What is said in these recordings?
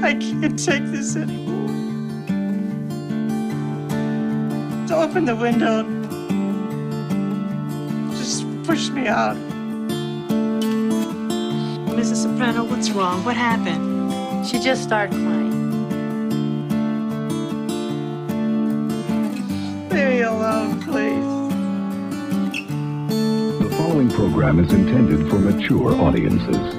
I can't take this anymore. So open the window. Just push me out. Mrs. Soprano, what's wrong? What happened? She just started crying. Leave me alone, please. The following program is intended for mature audiences.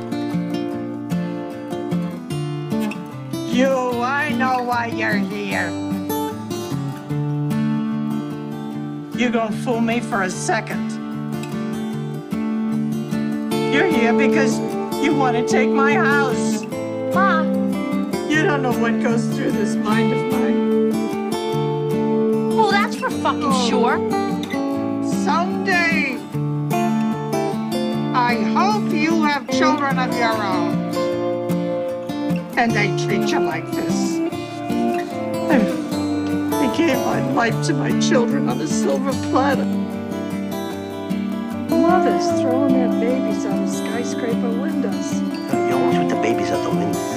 You're here. You gonna fool me for a second? You're here because you want to take my house. Ma, You don't know what goes through this mind of mine. well, that's for fucking oh. sure. Someday, I hope you have children of your own. And they treat you like this. Gave my life to my children on a silver platter. Mothers throwing their babies out of skyscraper windows. You always with the babies out the windows.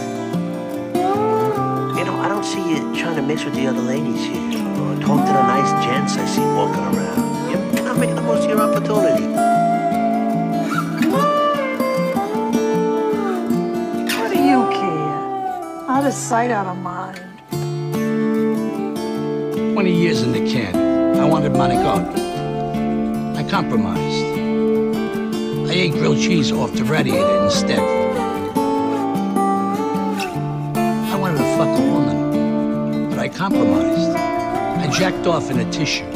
You know, I don't see you trying to mix with the other ladies here. Or talk to the nice gents I see walking around. You're not making the most of your opportunity. What do you care? Out of sight, out of mind. 20 years in the can. I wanted Monaco. I compromised. I ate grilled cheese off the radiator instead. I wanted to fuck a woman, but I compromised. I jacked off in a tissue.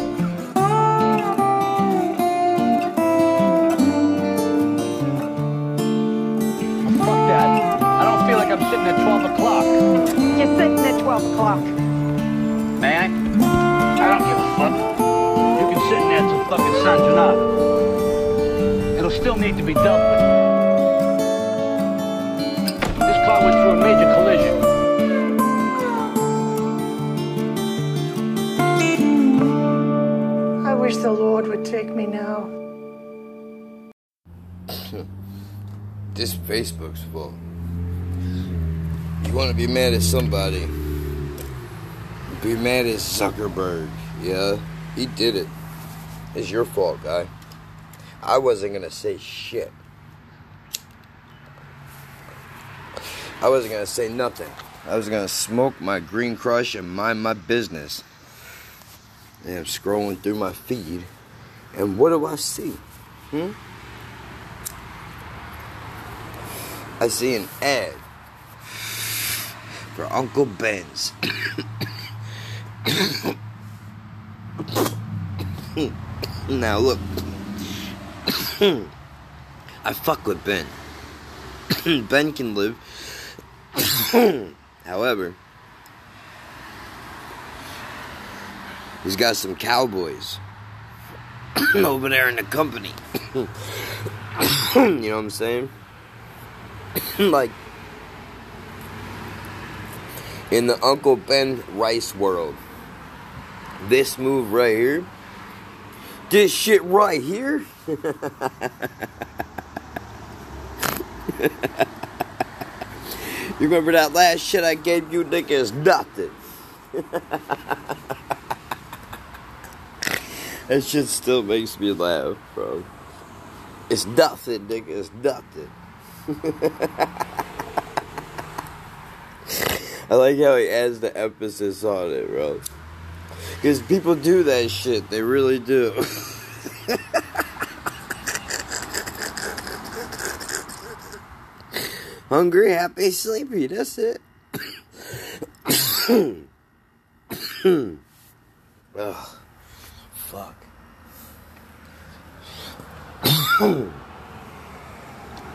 At somebody? Be mad at Zuckerberg. Yeah, he did it. It's your fault, guy. I wasn't gonna say shit. I wasn't gonna say nothing. I was gonna smoke my green crush and mind my business. And I'm scrolling through my feed, and what do I see? Hmm? I see an ad for Uncle Ben's. now look, I fuck with Ben. ben can live. However, he's got some cowboys over there in the company. you know what I'm saying? like in the Uncle Ben Rice world. This move right here, this shit right here. you remember that last shit I gave you, nigga? Is nothing. that shit still makes me laugh, bro. It's nothing, nigga. It's nothing. I like how he adds the emphasis on it, bro. Because people do that shit. They really do. Hungry, happy, sleepy. That's it. Ugh. Fuck.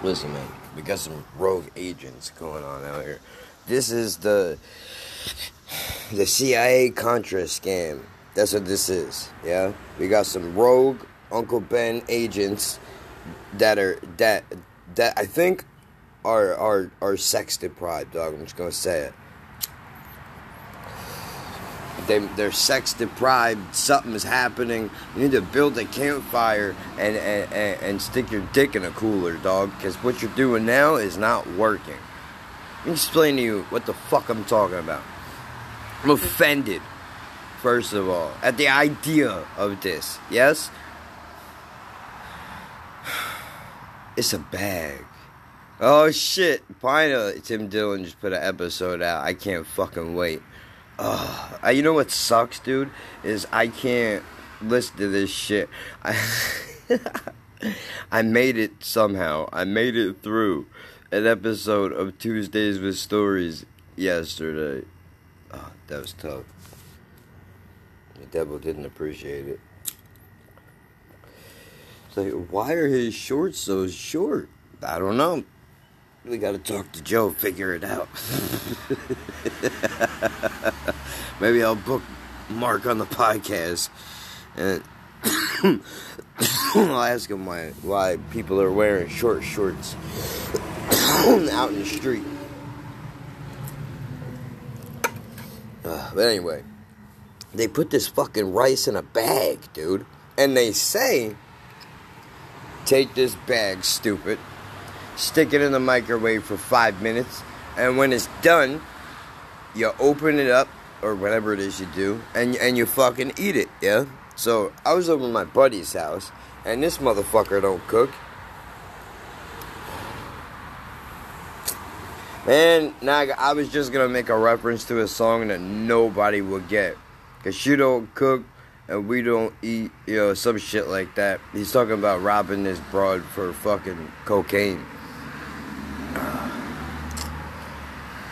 Listen, man, we got some rogue agents going on out here. This is the the CIA Contra scam. That's what this is. Yeah, we got some rogue Uncle Ben agents that are that that I think are are are sex deprived. Dog, I'm just gonna say it. They, they're sex deprived. Something is happening. You need to build a campfire and, and, and, and stick your dick in a cooler, dog. Because what you're doing now is not working. Let me explain to you what the fuck I'm talking about. I'm offended, first of all, at the idea of this. Yes? It's a bag. Oh shit. Finally, Tim Dillon just put an episode out. I can't fucking wait. Uh, you know what sucks, dude? Is I can't listen to this shit. I, I made it somehow. I made it through an episode of Tuesdays with Stories yesterday. Oh, that was tough. The devil didn't appreciate it. It's like, why are his shorts so short? I don't know. We gotta talk to Joe, figure it out. Maybe I'll book Mark on the podcast and I'll ask him why why people are wearing short shorts out in the street. Uh, but anyway, they put this fucking rice in a bag, dude. And they say, take this bag, stupid, stick it in the microwave for five minutes, and when it's done, you open it up, or whatever it is you do, and, and you fucking eat it, yeah? So, I was over at my buddy's house, and this motherfucker don't cook. Man, now I was just gonna make a reference to a song that nobody will get. Cause she don't cook and we don't eat, you know, some shit like that. He's talking about robbing this broad for fucking cocaine.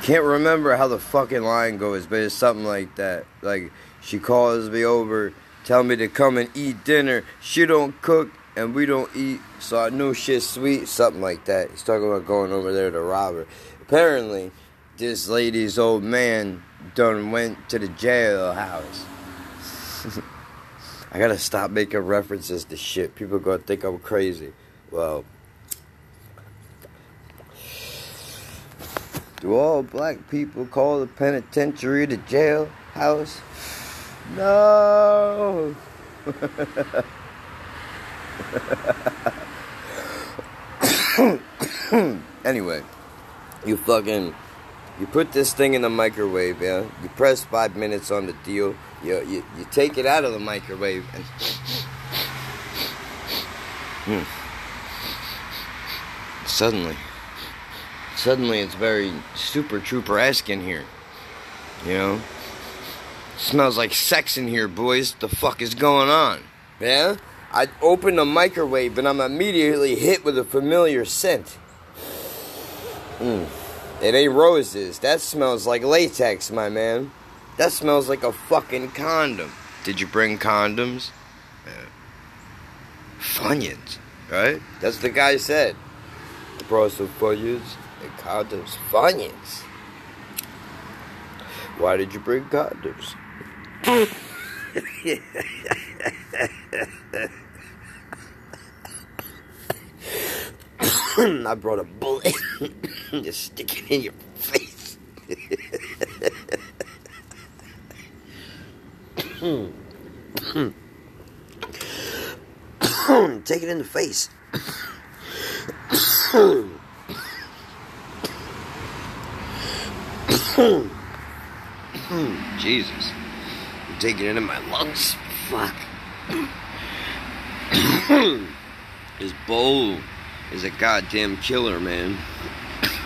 Can't remember how the fucking line goes, but it's something like that. Like, she calls me over, tell me to come and eat dinner. She don't cook and we don't eat, so I know shit's sweet. Something like that. He's talking about going over there to rob her. Apparently, this lady's old man done went to the jailhouse. I gotta stop making references to shit. People gonna think I'm crazy. Well, do all black people call the penitentiary the jailhouse? No. anyway, you fucking you put this thing in the microwave, yeah. You press five minutes on the deal. You you, you take it out of the microwave and. Hmm. Suddenly, suddenly it's very super trooper esque in here. You know, smells like sex in here, boys. The fuck is going on? Yeah. I open the microwave and I'm immediately hit with a familiar scent. Mm. It ain't roses. That smells like latex, my man. That smells like a fucking condom. Did you bring condoms? Yeah. Funyuns, right? That's what the guy said. I brought some funyuns and condoms. Funyuns. Why did you bring condoms? I brought a bullet. Just stick it in your face. Take it in the face. Jesus. Taking it in my lungs. Fuck. this bowl is a goddamn killer, man.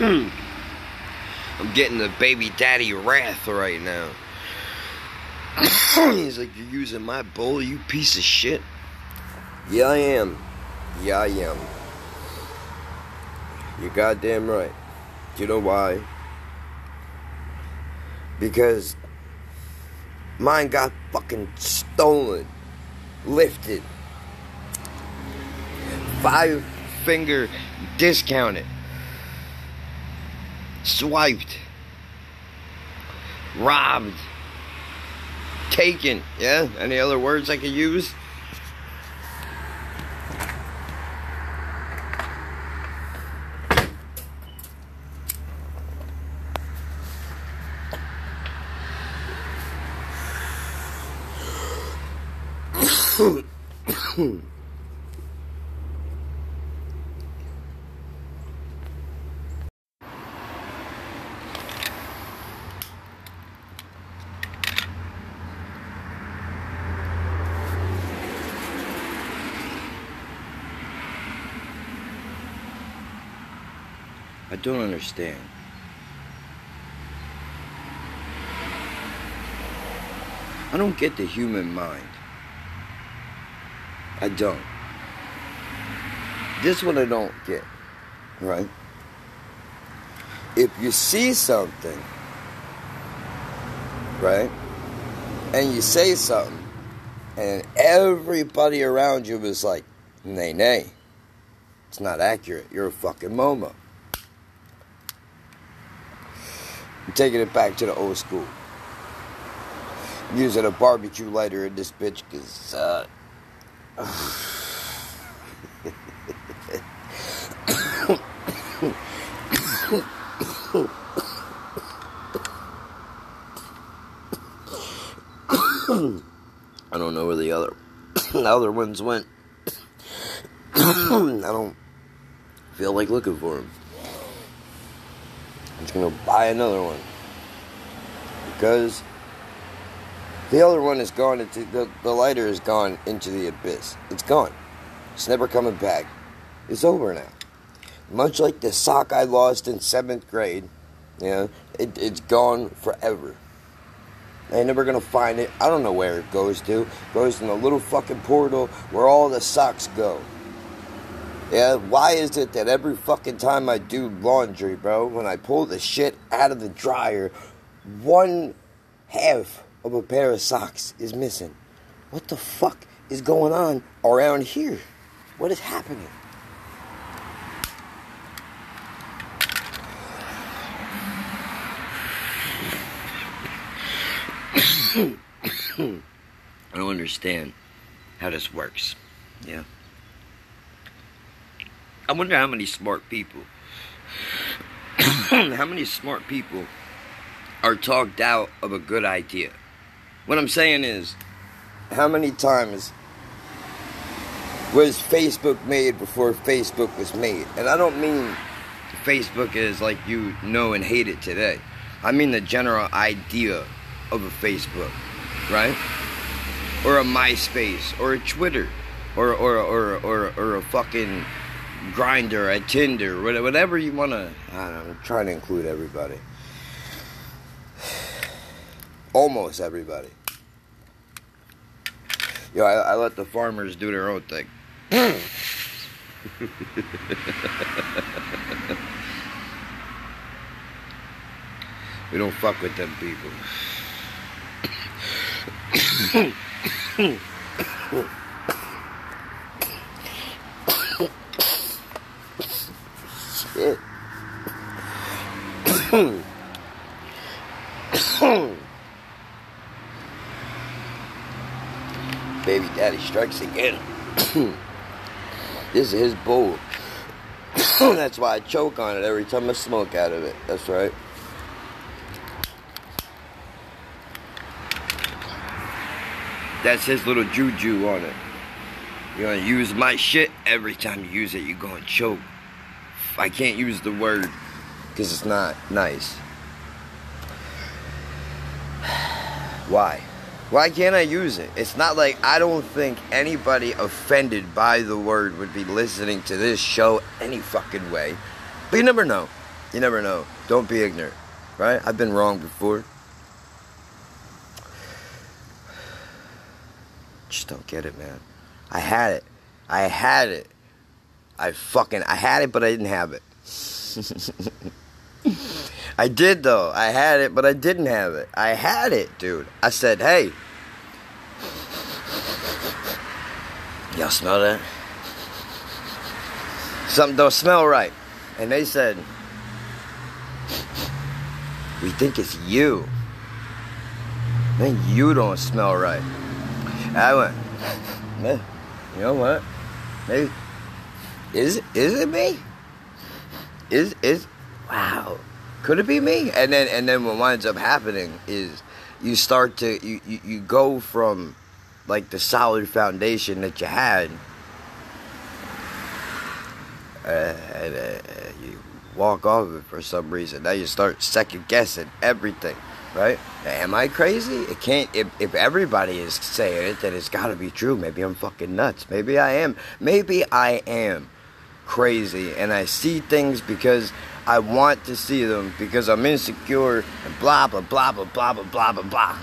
I'm getting the baby daddy wrath right now. He's like, You're using my bowl, you piece of shit. Yeah, I am. Yeah, I am. You're goddamn right. You know why? Because mine got fucking stolen, lifted, five finger discounted, swiped, robbed, taken. Yeah? Any other words I could use? Don't understand. I don't get the human mind. I don't. This one I don't get. Right? If you see something, right? And you say something, and everybody around you is like, nay, nay. It's not accurate. You're a fucking Momo. I'm taking it back to the old school. Using a barbecue lighter in this bitch because, uh, I don't know where the other the other ones went. I don't feel like looking for them. I'm gonna buy another one because the other one is gone into the, the lighter is gone into the abyss. It's gone. It's never coming back. It's over now. Much like the sock I lost in seventh grade, yeah, it, it's gone forever. I ain't never gonna find it. I don't know where it goes to. It goes in a little fucking portal where all the socks go. Yeah, why is it that every fucking time I do laundry, bro, when I pull the shit out of the dryer, one half of a pair of socks is missing? What the fuck is going on around here? What is happening? I don't understand how this works. Yeah. I wonder how many smart people, how many smart people are talked out of a good idea. What I'm saying is, how many times was Facebook made before Facebook was made? And I don't mean Facebook is like you know and hate it today. I mean the general idea of a Facebook, right? Or a MySpace, or a Twitter, or or or or, or a fucking Grindr, a Tinder, whatever you want to. I'm trying to include everybody. Almost everybody. Yo, I, I let the farmers do their own thing. we don't fuck with them people. Shit. Baby daddy strikes again. this is his bowl. That's why I choke on it every time I smoke out of it. That's right. That's his little juju on it. You're gonna use my shit every time you use it, you're gonna choke. I can't use the word because it's not nice. Why? Why can't I use it? It's not like I don't think anybody offended by the word would be listening to this show any fucking way. But you never know. You never know. Don't be ignorant, right? I've been wrong before. Just don't get it, man. I had it. I had it. I fucking I had it, but I didn't have it. I did though. I had it, but I didn't have it. I had it, dude. I said, "Hey, y'all smell that? Something don't smell right." And they said, "We think it's you. Man, you don't smell right." I went, "Man, you know what? Maybe is is it me? Is is wow? Could it be me? And then and then what winds up happening is you start to you, you, you go from like the solid foundation that you had uh, and uh, you walk off of it for some reason. Now you start second guessing everything, right? Am I crazy? It can't. If, if everybody is saying it, then it's got to be true. Maybe I'm fucking nuts. Maybe I am. Maybe I am. Crazy and I see things because I want to see them because I'm insecure and blah blah blah blah blah blah blah blah blah.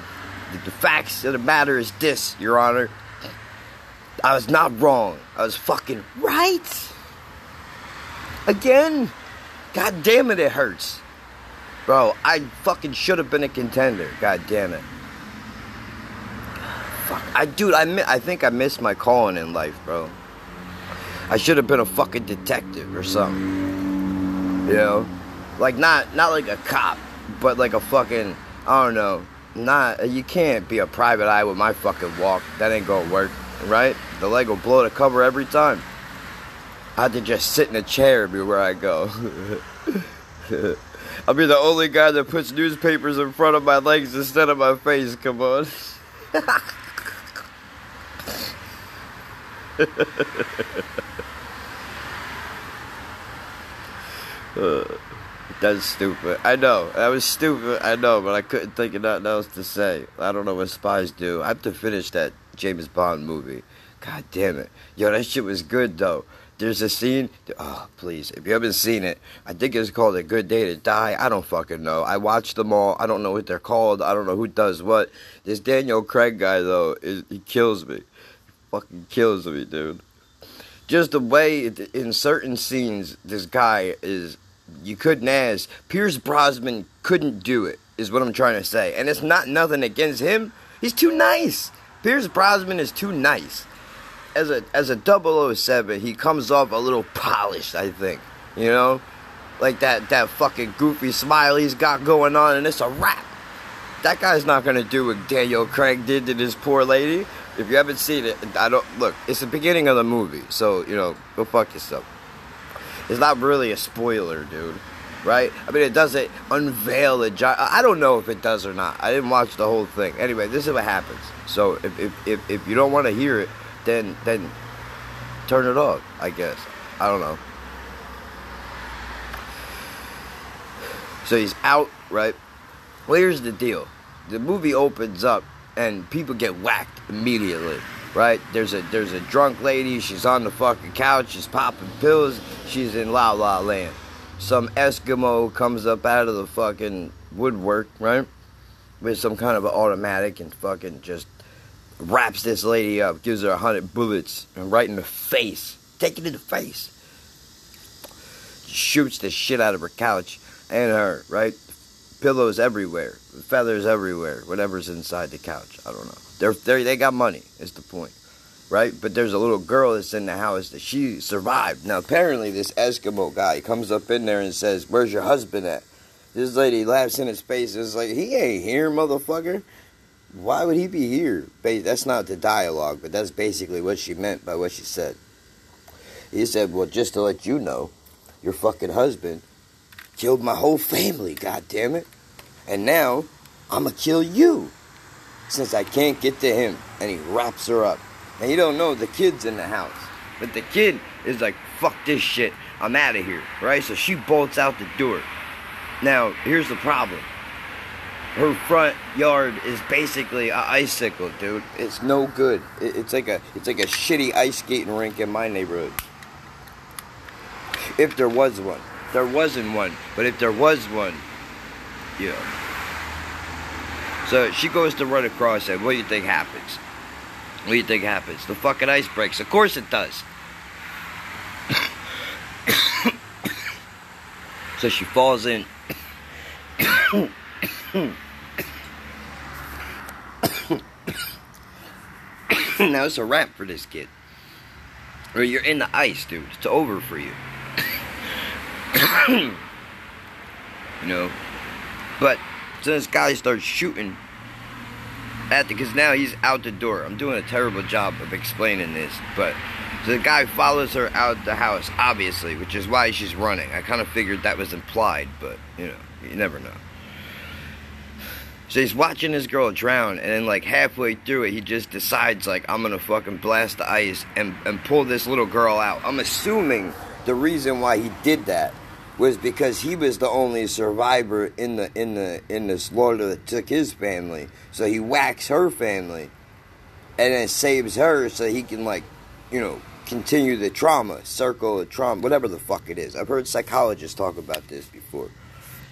The facts of the matter is this, Your Honor. I was not wrong. I was fucking right. Again? God damn it, it hurts. Bro, I fucking should have been a contender. God damn it. Fuck. I, dude, I, mi- I think I missed my calling in life, bro. I should have been a fucking detective or something. You know? Like, not, not like a cop, but like a fucking, I don't know. Not, you can't be a private eye with my fucking walk. That ain't gonna work, right? The leg will blow the cover every time. I have to just sit in a chair everywhere I go. I'll be the only guy that puts newspapers in front of my legs instead of my face. Come on. Uh, that's stupid. I know. That was stupid. I know, but I couldn't think of nothing else to say. I don't know what spies do. I have to finish that James Bond movie. God damn it. Yo, that shit was good, though. There's a scene. Oh, please. If you haven't seen it, I think it's called A Good Day to Die. I don't fucking know. I watched them all. I don't know what they're called. I don't know who does what. This Daniel Craig guy, though, is, he kills me. Fucking kills me, dude. Just the way in certain scenes this guy is. You couldn't ask. Pierce Brosnan couldn't do it, is what I'm trying to say. And it's not nothing against him. He's too nice. Pierce Brosnan is too nice as a as a 007, he comes off a little polished, I think. You know? Like that that fucking goofy smile he's got going on and it's a wrap. That guy's not gonna do what Daniel Craig did to this poor lady. If you haven't seen it, I don't look, it's the beginning of the movie, so you know, go fuck yourself. It's not really a spoiler, dude. Right? I mean, it doesn't unveil a giant. I don't know if it does or not. I didn't watch the whole thing. Anyway, this is what happens. So if if, if, if you don't want to hear it, then then turn it off. I guess I don't know. So he's out, right? Well, here's the deal: the movie opens up and people get whacked immediately, right? There's a there's a drunk lady. She's on the fucking couch. She's popping pills. She's in La La Land. Some Eskimo comes up out of the fucking woodwork, right? With some kind of an automatic and fucking just wraps this lady up, gives her a hundred bullets, and right in the face, take it in the face. Shoots the shit out of her couch and her, right? Pillows everywhere, feathers everywhere, whatever's inside the couch. I don't know. They're, they're they got money. Is the point, right? But there's a little girl that's in the house that she survived. Now apparently this Eskimo guy comes up in there and says, "Where's your husband at?" This lady laughs in his face. It's like he ain't here, motherfucker. Why would he be here? That's not the dialogue, but that's basically what she meant by what she said. He said, Well, just to let you know, your fucking husband killed my whole family, God damn it. And now I'm gonna kill you since I can't get to him. And he wraps her up. And you don't know the kid's in the house. But the kid is like, Fuck this shit. I'm out of here, right? So she bolts out the door. Now, here's the problem her front yard is basically a icicle, dude. It's no good. It's like a it's like a shitty ice skating rink in my neighborhood. If there was one, there wasn't one. But if there was one, yeah. So she goes to run across and What do you think happens? What do you think happens? The fucking ice breaks. Of course it does. so she falls in. now it's a wrap for this kid. Or you're in the ice, dude. It's over for you. you know. But so this guy starts shooting at the because now he's out the door. I'm doing a terrible job of explaining this, but so the guy follows her out the house, obviously, which is why she's running. I kind of figured that was implied, but you know, you never know. So he's watching this girl drown, and then like halfway through it, he just decides like I'm gonna fucking blast the ice and and pull this little girl out. I'm assuming the reason why he did that was because he was the only survivor in the in the in the slaughter that took his family. So he whacks her family, and then saves her so he can like, you know, continue the trauma, circle of trauma, whatever the fuck it is. I've heard psychologists talk about this before,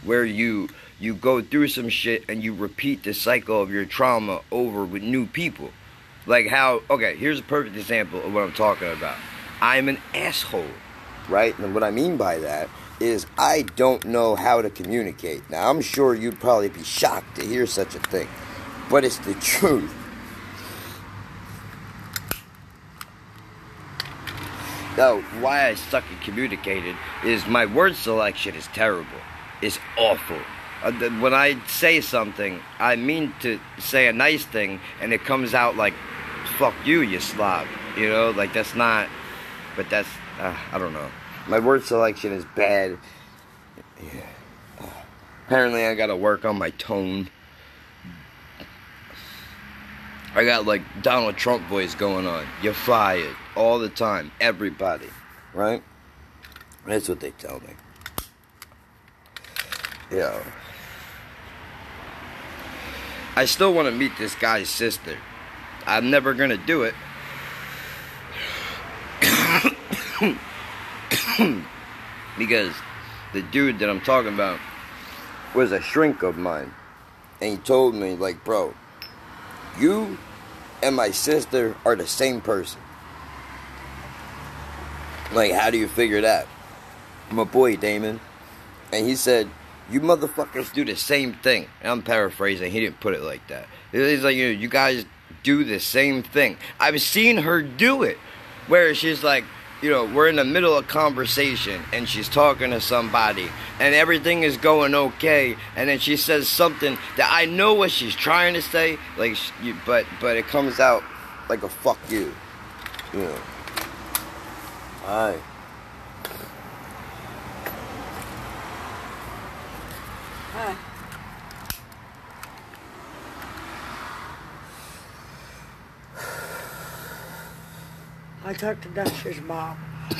where you you go through some shit and you repeat the cycle of your trauma over with new people. Like how okay, here's a perfect example of what I'm talking about. I'm an asshole, right? And what I mean by that is I don't know how to communicate. Now I'm sure you'd probably be shocked to hear such a thing, but it's the truth. Now, why I suck at communicating is my word selection is terrible. It's awful. Uh, when I say something, I mean to say a nice thing, and it comes out like, fuck you, you slob. You know, like that's not, but that's, uh, I don't know. My word selection is bad. Yeah. Apparently, I gotta work on my tone. I got like Donald Trump voice going on. You're fired all the time, everybody, right? That's what they tell me. Yeah. I still want to meet this guy's sister. I'm never gonna do it. because the dude that I'm talking about was a shrink of mine. And he told me, like, bro, you and my sister are the same person. Like, how do you figure that? My boy Damon. And he said, You motherfuckers do the same thing. And I'm paraphrasing, he didn't put it like that. He's like, you know, you guys do the same thing. I've seen her do it. Where she's like, you know, we're in the middle of conversation and she's talking to somebody and everything is going okay and then she says something that I know what she's trying to say, like, but but it comes out like a fuck you, you know. Alright. I talked to Dexter's mom.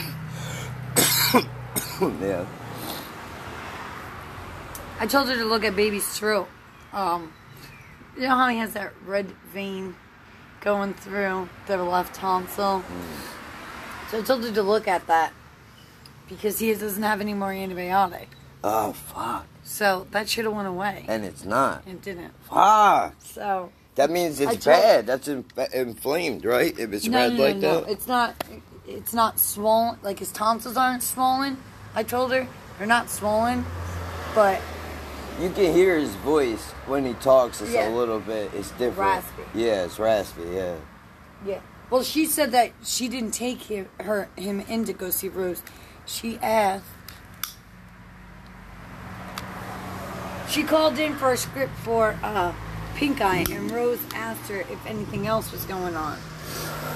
yeah. I told her to look at baby's throat. Um, you know how he has that red vein going through the left tonsil? So I told her to look at that because he doesn't have any more antibiotic. Oh fuck. So that should have went away. And it's not. It didn't. Fuck. So That means it's bad. That's inf- inflamed, right? If it's no, red no, no, like no. that. It's not. It's not swollen. Like his tonsils aren't swollen. I told her they're not swollen, but You can hear his voice when he talks. It's Yeah. a little bit. It's different. Raspy. Yeah, it's raspy. Yeah. Yeah. Well, she said that she didn't take him, her him in to go see Rose. She asked. She called in for a script for uh, Pink Eye, and Rose asked her if anything else was going on,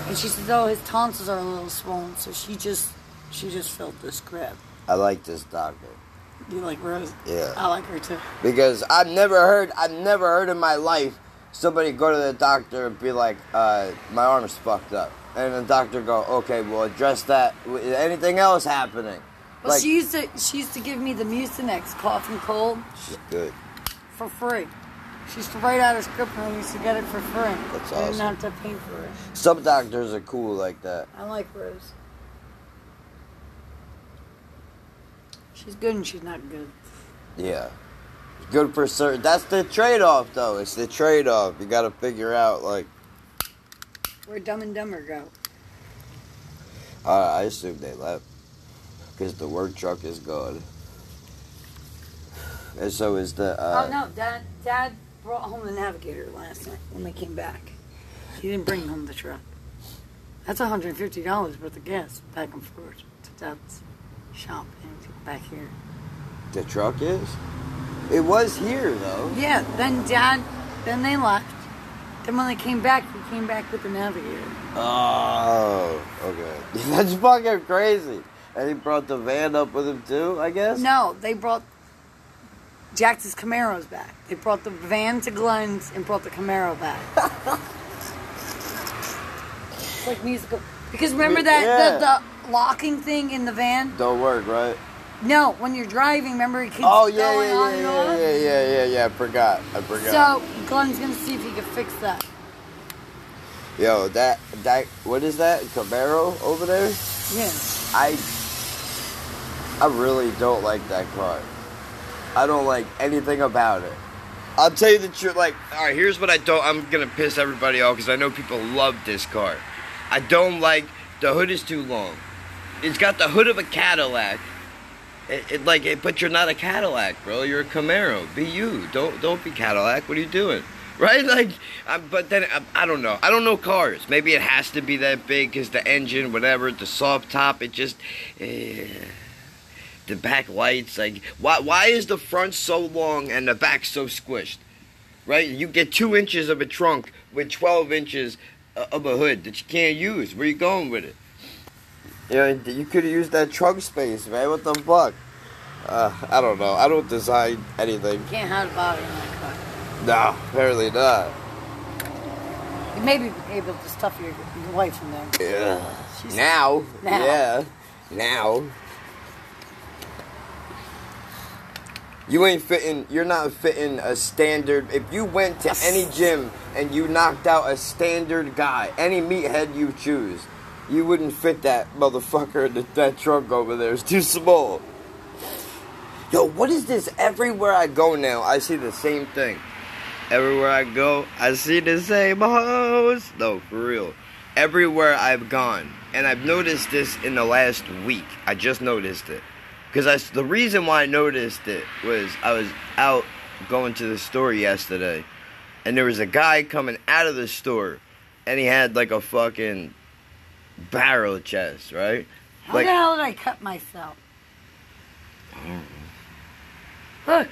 and she said, "Oh, his tonsils are a little swollen." So she just she just filled the script. I like this doctor You like Rose? Yeah. I like her too. because I've never heard. I've never heard in my life somebody go to the doctor and be like, uh, "My arm's fucked up," and the doctor go, "Okay, we'll address that. Is anything else happening?" Well, like, she used to she used to give me the Mucinex cough and cold she's good. for free. She used to write out a script and I used to get it for free. That's I didn't have to pay for it. Some doctors are cool like that. I like Rose. She's good and she's not good. Yeah. Good for certain. That's the trade off, though. It's the trade off. You got to figure out, like, Where'd Dumb and Dumber go? uh, I assume they left. Because the work truck is gone. And so is the. Uh, oh no, Dad. Dad brought home the Navigator last night when they came back. He didn't bring home the truck. That's $150 worth of gas back and forth to Dad's shop and back here. The truck is? It was here, though. Yeah. Then Dad. Then they left. Then when they came back, he came back with the Navigator. Oh, okay. That's fucking crazy. And he brought the van up with him, too, I guess? No, they brought Jax's Camaros back. They brought the van to Glenn's and brought the Camaro back. it's like musical. Because remember that Yeah. the, the locking thing in the van? Don't work, right? No, when you're driving, remember it keeps Oh, yeah, going yeah, on yeah, and yeah, on? yeah, yeah, yeah, yeah. I forgot. I forgot. So Glenn's gonna see if he can fix that. Yo, that that what is that Camaro over there? Yeah. I I really don't like that car. I don't like anything about it. I'll tell you the truth. Like, all right, here's what I don't. I'm gonna piss everybody off because I know people love this car. I don't like the hood is too long. It's got the hood of a Cadillac. It, it like it, but you're not a Cadillac, bro. You're a Camaro. Be you. Don't don't be Cadillac. What are you doing? Right? Like, I, but then I, I don't know. I don't know cars. Maybe it has to be that big because the engine, whatever, the soft top. It just. Eh the back lights like why why is the front so long and the back so squished? Right? You get two inches of a trunk with 12 inches uh, of a hood that you can't use. Where you going with it? You know you could have used that trunk space man. What the fuck? Uh, i don't know. I don't design anything. You can't have a body in that car. no apparently not. You may be able to stuff your, your wife in there. yeah. She's- now, Now. yeah. Now You ain't fitting. You're not fitting a standard. If you went to any gym and you knocked out a standard guy, any meathead you choose, you wouldn't fit that motherfucker the, that trunk over there is too small. Yo, what is this? Everywhere I go now, I see the same thing. Everywhere I go, I see the same hoes. No, for real. Everywhere I've gone, and I've noticed this in the last week. I just noticed it. Because the reason why I noticed it was I was out going to the store yesterday, and there was a guy coming out of the store, and he had like a fucking barrel chest, right? How Like, the hell did I cut myself? Look,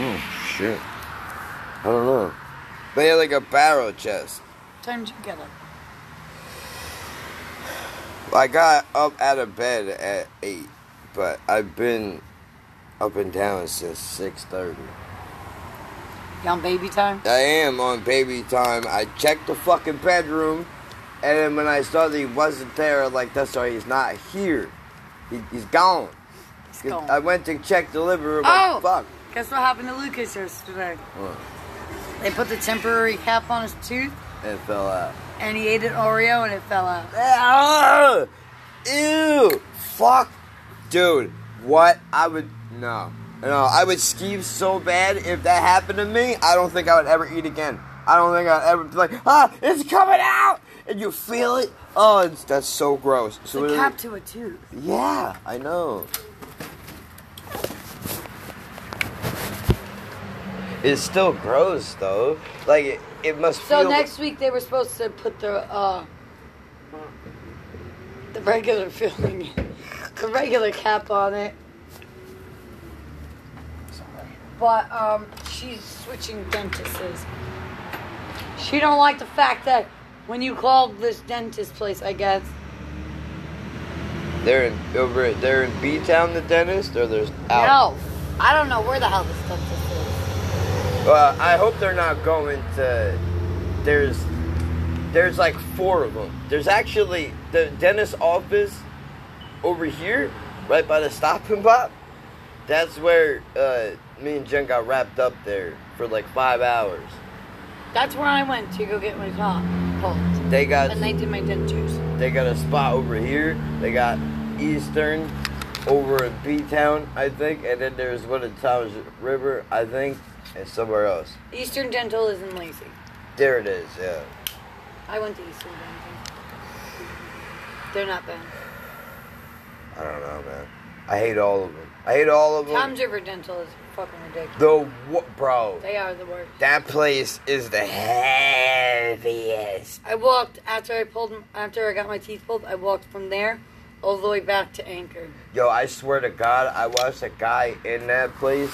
oh shit, I don't know, They had like a barrel chest. time to get it. I got up out of bed at eight, but I've been up and down since six thirty. You on baby time? I am on baby time. I checked the fucking bedroom, and then when I saw that he wasn't there, like that's why he's not here. He, he's gone. He's gone. I went to check the living room. Oh! Like, fuck. Guess what happened to Lucas yesterday? What? They put the temporary cap on his tooth, And It fell out. And he ate an Oreo, and it fell out. Ah! Ew! Fuck, dude. What I would no, no. I would skeeve so bad if that happened to me. I don't think I would ever eat again. I don't think I'd ever be like, ah, it's coming out, and you feel it. Oh, it's, that's so gross. It's So a cap to a tooth. Yeah, I know. It's still grows though. Like it, it must So feel. next week they were supposed to put the uh, the regular filling, the regular cap on it. But um, she's switching dentists. She don't like the fact that when you call this dentist place, I guess They're in over. They're in B Town, the dentist, or there's out. no, I don't know where the hell this dentist is. Well, I hope they're not going to. There's, there's like four of them. There's actually the dentist office over here, right by the Stop and Pop. That's where uh, me and Jen got wrapped up there for like five hours. That's where I went to go get my top pulled, They got and they did my dentures. they got a spot over here. They got Eastern over in B Town, I think, and then there's one in Toms River, I think, and somewhere else. Eastern Dental is in Lacey. There it is. Yeah. I went to Eastern Dental. They're not bad. I don't know, man. I hate all of them. I hate all of them. Tom's River Dental is fucking ridiculous. The what, bro? They are the worst. That place is the heaviest. I walked after I pulled after I got my teeth pulled. I walked from there all the way back to Anchor. Yo, I swear to God, I watched a guy in that place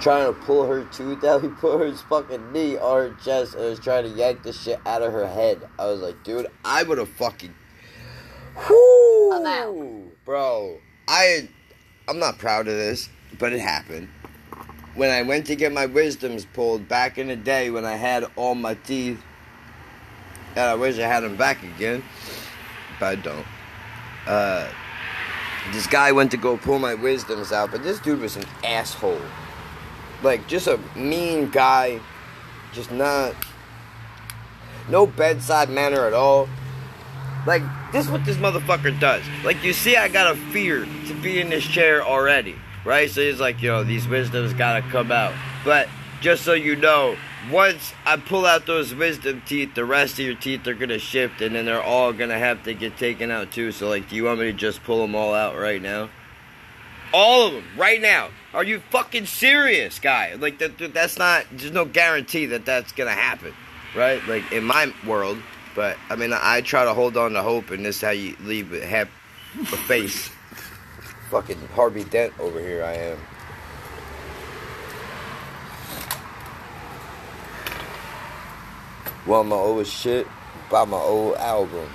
trying to pull her tooth out. He put his fucking knee on her chest and was trying to yank the shit out of her head. I was like, dude, I would have fucking. Whoo! Bro, I, I'm not proud of this, but it happened. When I went to get my wisdoms pulled back in the day when I had all my teeth, and I wish I had them back again, but I don't. Uh, this guy went to go pull my wisdoms out, but this dude was an asshole. Like, just a mean guy. Just not. no bedside manner at all. Like, this is what this motherfucker does. Like, you see, I got a fear to be in this chair already, right? So he's like, know, these wisdoms gotta come out. But just so you know, once I pull out those wisdom teeth, the rest of your teeth are gonna shift, and then they're all gonna have to get taken out too. So, like, do you want me to just pull them all out right now? All of them, right now. Are you fucking serious, guy? Like, that, that- that's not, there's no guarantee that that's gonna happen, right? Like, in my world. But, I mean, I try to hold on to hope, and this is how you leave with have a face. fucking Harvey Dent over here, I am. Want my old shit? Buy my old album.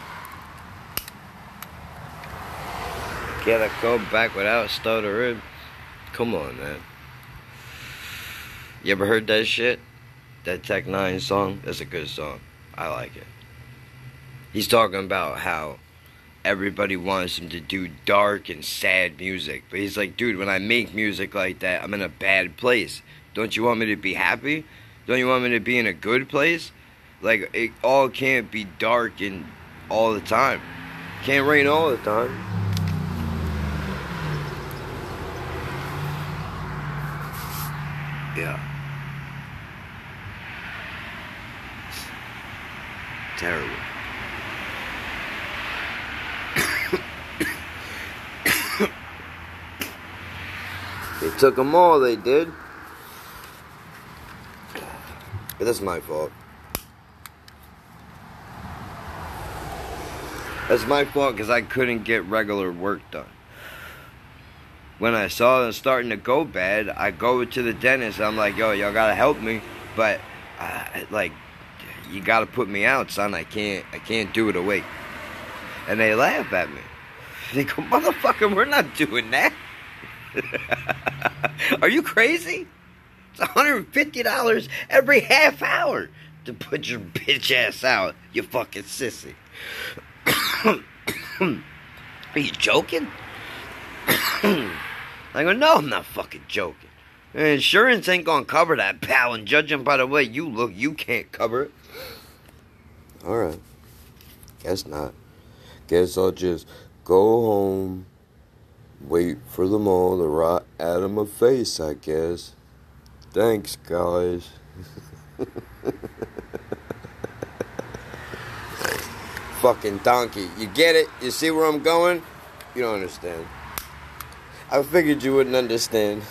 I come back without stuttering? Come on, man. You ever heard that shit? That Tech N9ne song? That's a good song. I like it. He's talking about how everybody wants him to do dark and sad music. But he's like, dude, when I make music like that, I'm in a bad place. Don't you want me to be happy? Don't you want me to be in a good place? Like, it all can't be dark and all the time. Can't rain all the time. Yeah. Terrible. they took them all, they did. But that's my fault. That's my fault because I couldn't get regular work done. When I saw it starting to go bad, I go to the dentist. I'm like, yo, y'all gotta help me, but uh, like, you gotta put me out, son. I can't, I can't do it awake. And they laugh at me. They go, motherfucker, we're not doing that. Are you crazy? It's $150 every half hour to put your bitch ass out, you fucking sissy. Are you joking? I go, no, I'm not fucking joking. Insurance ain't gonna cover that, pal. And judging by the way you look, you can't cover it. Alright. Guess not. Guess I'll just go home, wait for them all to rot out of my face, I guess. Thanks, guys. Fucking donkey. You get it? You see where I'm going? You don't understand. I figured you wouldn't understand.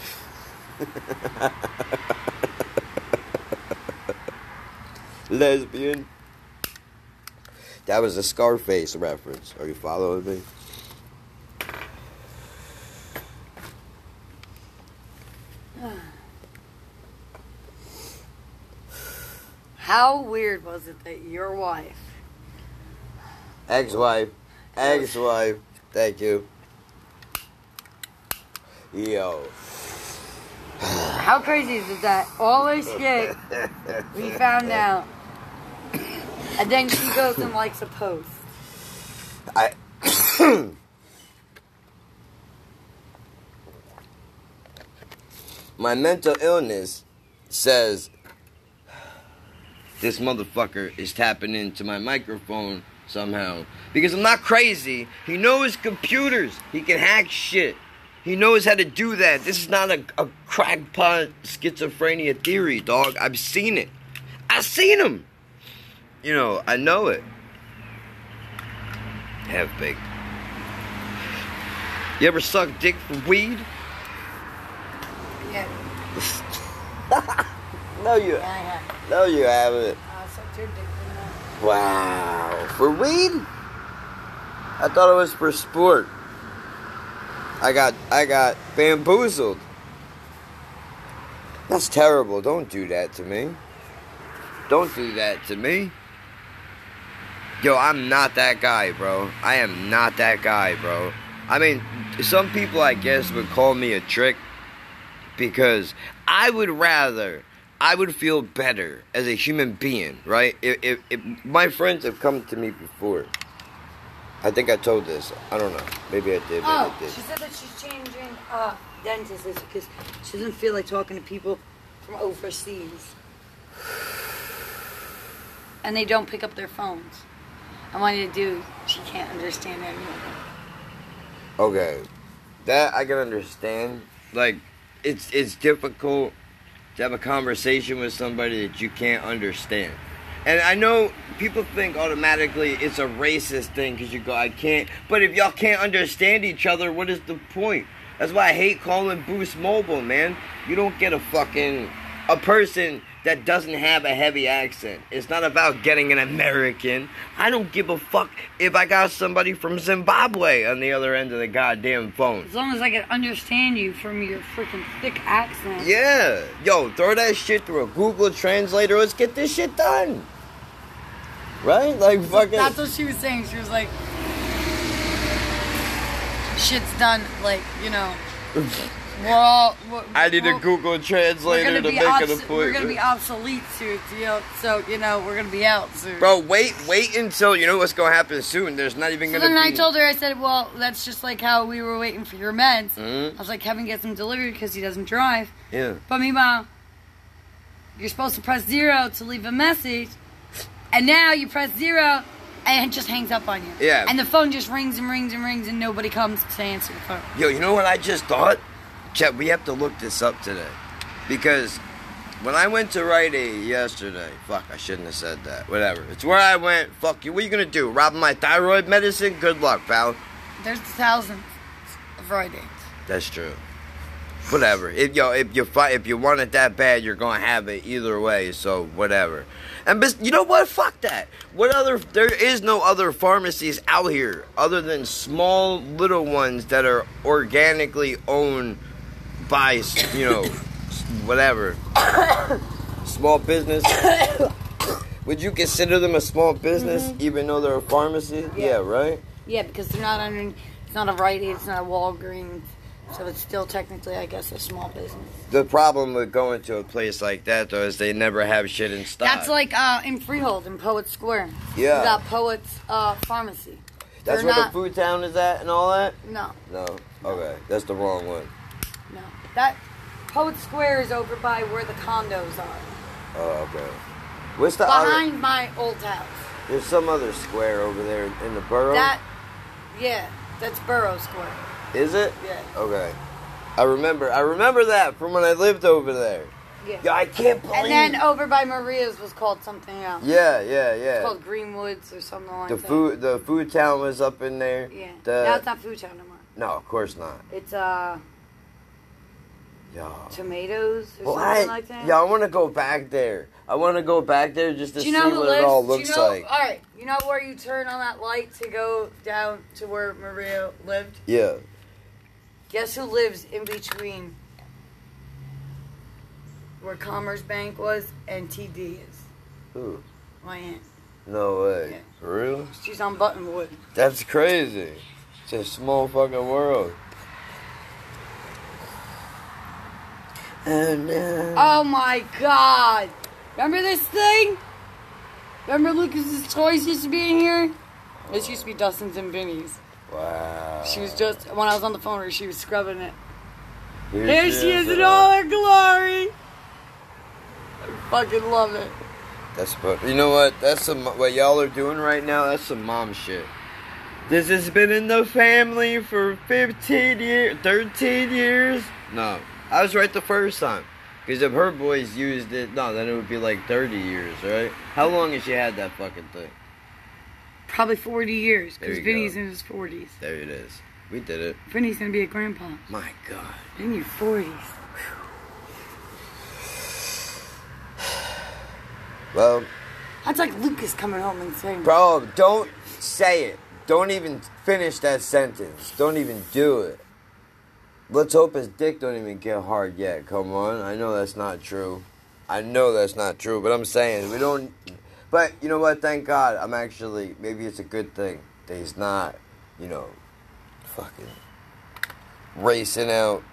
Lesbian. That was a Scarface reference. Are you following me? How weird was it that your wife, Ex-wife. Ex-wife. Thank you. Yo. how crazy is it that all this shit we found out, and then she goes and likes a post? I. My mental illness says this motherfucker is tapping into my microphone somehow. Because I'm not crazy. He knows computers. He can hack shit. He knows how to do that. This is not a, a crackpot schizophrenia theory, dog. I've seen it. I've seen him. You know, I know it. Have big. You ever suck dick for weed? Yeah, No, you. yeah, I have. No, you haven't. Uh, sucked your dick for that. Wow. For weed? I thought it was for sport. I got I got bamboozled. That's terrible. Don't do that to me. Don't do that to me. Yo, I'm not that guy, bro. I am not that guy, bro. I mean, some people I guess would call me a trick because I would rather I would feel better as a human being, right? If, if, if my friends have come to me before, I think I told this. I don't know. Maybe I did. Maybe Oh, I did. she said that she's changing uh, dentists because she doesn't feel like talking to people from overseas. and they don't pick up their phones. And when they do, she can't understand any. Okay, that I can understand. Like, it's it's difficult to have a conversation with somebody that you can't understand. And I know people think automatically it's a racist thing because you go, I can't. But if y'all can't understand each other, what is the point? That's why I hate calling Boost Mobile, man. You don't get a fucking a person that doesn't have a heavy accent. It's not about getting an American. I don't give a fuck if I got somebody from Zimbabwe on the other end of the goddamn phone. As long as I can understand you from your freaking thick accent. Yeah. Yo, throw that shit through a Google Translator. Let's get this shit done. Right? Like fucking. That's what she was saying. She was like, shit's done. Like, you know, we're all. We're, I need a Google Translator to make an obs- We're gonna be obsolete soon, you know. So you know we're gonna be out soon. Bro, wait, wait until you know what's gonna happen soon. There's not even So gonna then be. I told her, I said, well, that's just like how we were waiting for your meds. Mhm. I was like, Kevin gets them delivered because he doesn't drive. Yeah. But meanwhile, you're supposed to press zero to leave a message, and now you press zero, and it just hangs up on you. Yeah. And the phone just rings and rings and rings, and nobody comes to answer the phone. Yo, you know what I just thought? Chet, we have to look this up today. Because when I went to Rite Aid yesterday, fuck, I shouldn't have said that. Whatever. It's where I went. Fuck you. What are you gonna do? Rob my thyroid medicine? Good luck, pal. There's thousands of Rite Aids. That's true. Whatever. If yo, if you fight, if you want it that bad, you're gonna have it either way. So whatever. And bes- you know what? Fuck that. What other? There is no other pharmacies out here other than small little ones that are organically owned s- you know whatever small business. Would you consider them a small business even though they're a pharmacy? Yeah, right. Yeah, because they're not under. It's not a Rite Aid. It's not a Walgreens. So it's still technically, I guess, a small business. The problem with going to a place like that though is they never have shit in stock. That's like uh, in Freehold in Poet Square. Yeah. You got Poet's uh, Pharmacy. That's They're where not- the food town is at and all that? No, No. Okay. That's the wrong one. That Poet Square is over by where the condos are. Oh, okay. What's the other Behind my old house. there's some other square over there in the borough? That, yeah, that's Borough Square. is it? Yeah. Okay. I remember I remember that from when I lived over there. Yeah. I can't believe it. And then over by Maria's was called something else. Yeah, yeah, yeah. It's called Greenwoods or something like The that. food the food town was up in there. Yeah. The, now it's not Food Town anymore. No, of course not. It's uh Yo. tomatoes or Well, something like that. yeah, I want to go back there. I want to go back there just to Do you see know who what lives? it all Do you looks know, like. All right, you know where you turn on that light to go down to where Maria lived? Yeah. Guess who lives in between where Commerce Bank was and TD is? Ooh, My aunt. no way. Yeah. For real? She's on Buttonwood. That's crazy. It's a small fucking world. And uh, Oh my god! Remember this thing? Remember Lucas's toys used to be in here? This used to be Dustin's and Vinny's. wow. She was just when I was on the phone her, she was scrubbing it. Here, Here she is in all her glory. I fucking love it. That's but you know what? That's some what y'all are doing right now. That's some mom shit. This has been in the family for 15 years, 13 years. No, I was right the first time. Because if her boys used it, no, then it would be like 30 years, right? How long has she had that fucking thing? Probably 40 years, because Vinny's go. in his 40s. There it is. We did it. Vinny's gonna be a grandpa My God. in your 40s. Well, That's like Lucas coming home and saying, bro, don't say it. Don't even finish that sentence. Don't even do it. Let's hope his dick don't even get hard yet. Come on. I know that's not true. I know that's not true, but I'm saying we don't. But you know what? Thank God. I'm actually. Maybe it's a good thing that he's not. You know, fucking racing out,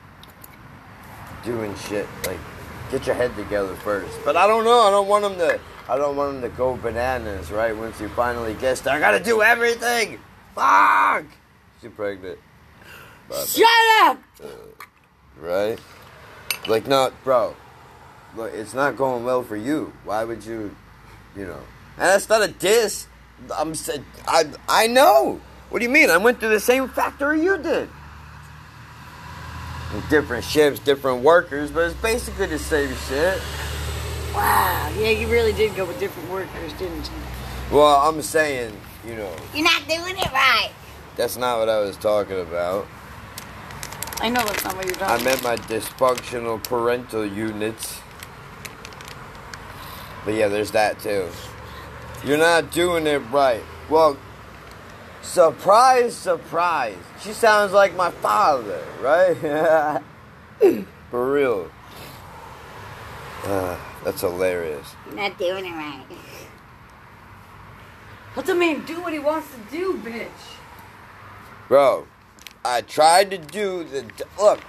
doing shit. Like, get your head together first. But I don't know. I don't want him to. I don't want him to go bananas. Right? Once he finally gets there, I gotta do everything. Fuck. She's pregnant. But- Shut up! right? Like, not, bro. Look, it's not going well for you. Why would you, you know? And that's not a diss. I'm sa- I I know. What do you mean? I went through the same factory you did. Different shifts, different workers, but it's basically the same shit. Wow. Yeah, you really did go with different workers, didn't you? Well, I'm saying, you know, You're not doing it right. that's not what I was talking about. I know that's not what you're talking I talking meant my dysfunctional parental units. But yeah, there's that too. You're not doing it right. Well, surprise, surprise. She sounds like my father, right? For real. Uh, that's hilarious. You're not doing it right. Let the man do what he wants to do, bitch. Bro, I tried to do the look.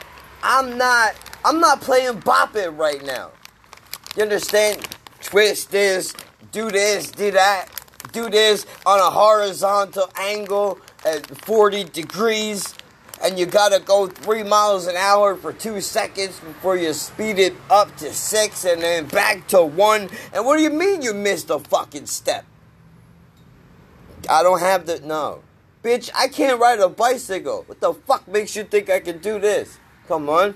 I'm not. I'm not playing bop it right now. You understand? Twist this, do this, do that, do this on a horizontal angle at 40 degrees, and you gotta go three miles an hour for two seconds before you speed it up to six and then back to one. And what do you mean you missed a fucking step? I don't have the no. Bitch, I can't ride a bicycle. What the fuck makes you think I can do this? Come on.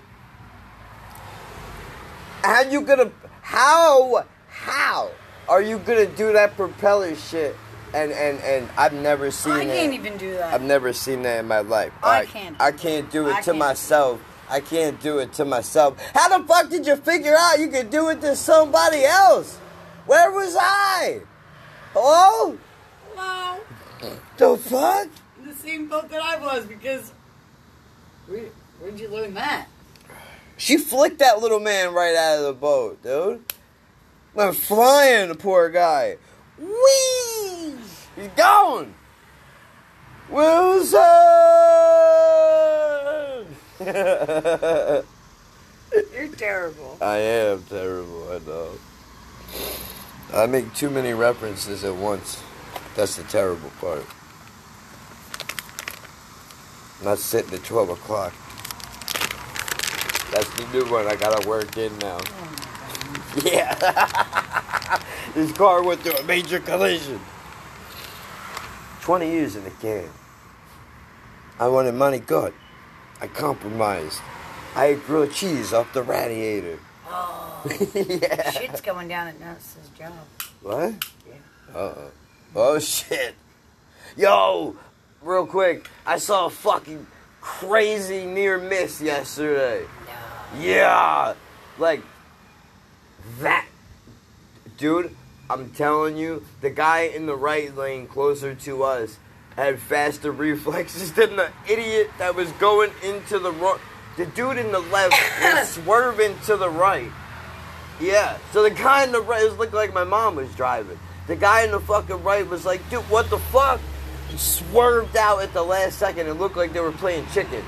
How you gonna how how are you gonna do that propeller shit? And and and I've never seen I that. can't even do that. I've never seen that in my life. I can't. I can't do it I to can't. myself. I can't do it to myself. How the fuck did you figure out you could do it to somebody else? Where was I? Oh? Hello? Hello. The fuck? In the same boat that I was because. Where, where'd you learn that? She flicked that little man right out of the boat, dude. Went flying, the poor guy. Whee! He's gone. Wilson! You're terrible. I am terrible, I know. I make too many references at once. That's the terrible part. not sitting at 12 o'clock. That's the new one I gotta work in now. Yeah. His car went through a major collision. 20 years in the can. I wanted money good. I compromised. I ate grilled cheese off the radiator. Oh. yeah. Shit's going down at Nurse's job. What? Uh oh. Oh shit. Yo, real quick, I saw a fucking crazy near miss yesterday. Yeah. Like that. Dude, I'm telling you, the guy in the right lane closer to us had faster reflexes than the idiot that was going into the wrong. The dude in the left was swerving to the right. Yeah. So the guy in the right looked like my mom was driving. The guy in the fucking right was like, dude, what the fuck? He swerved out at the last second. It looked like they were playing chicken.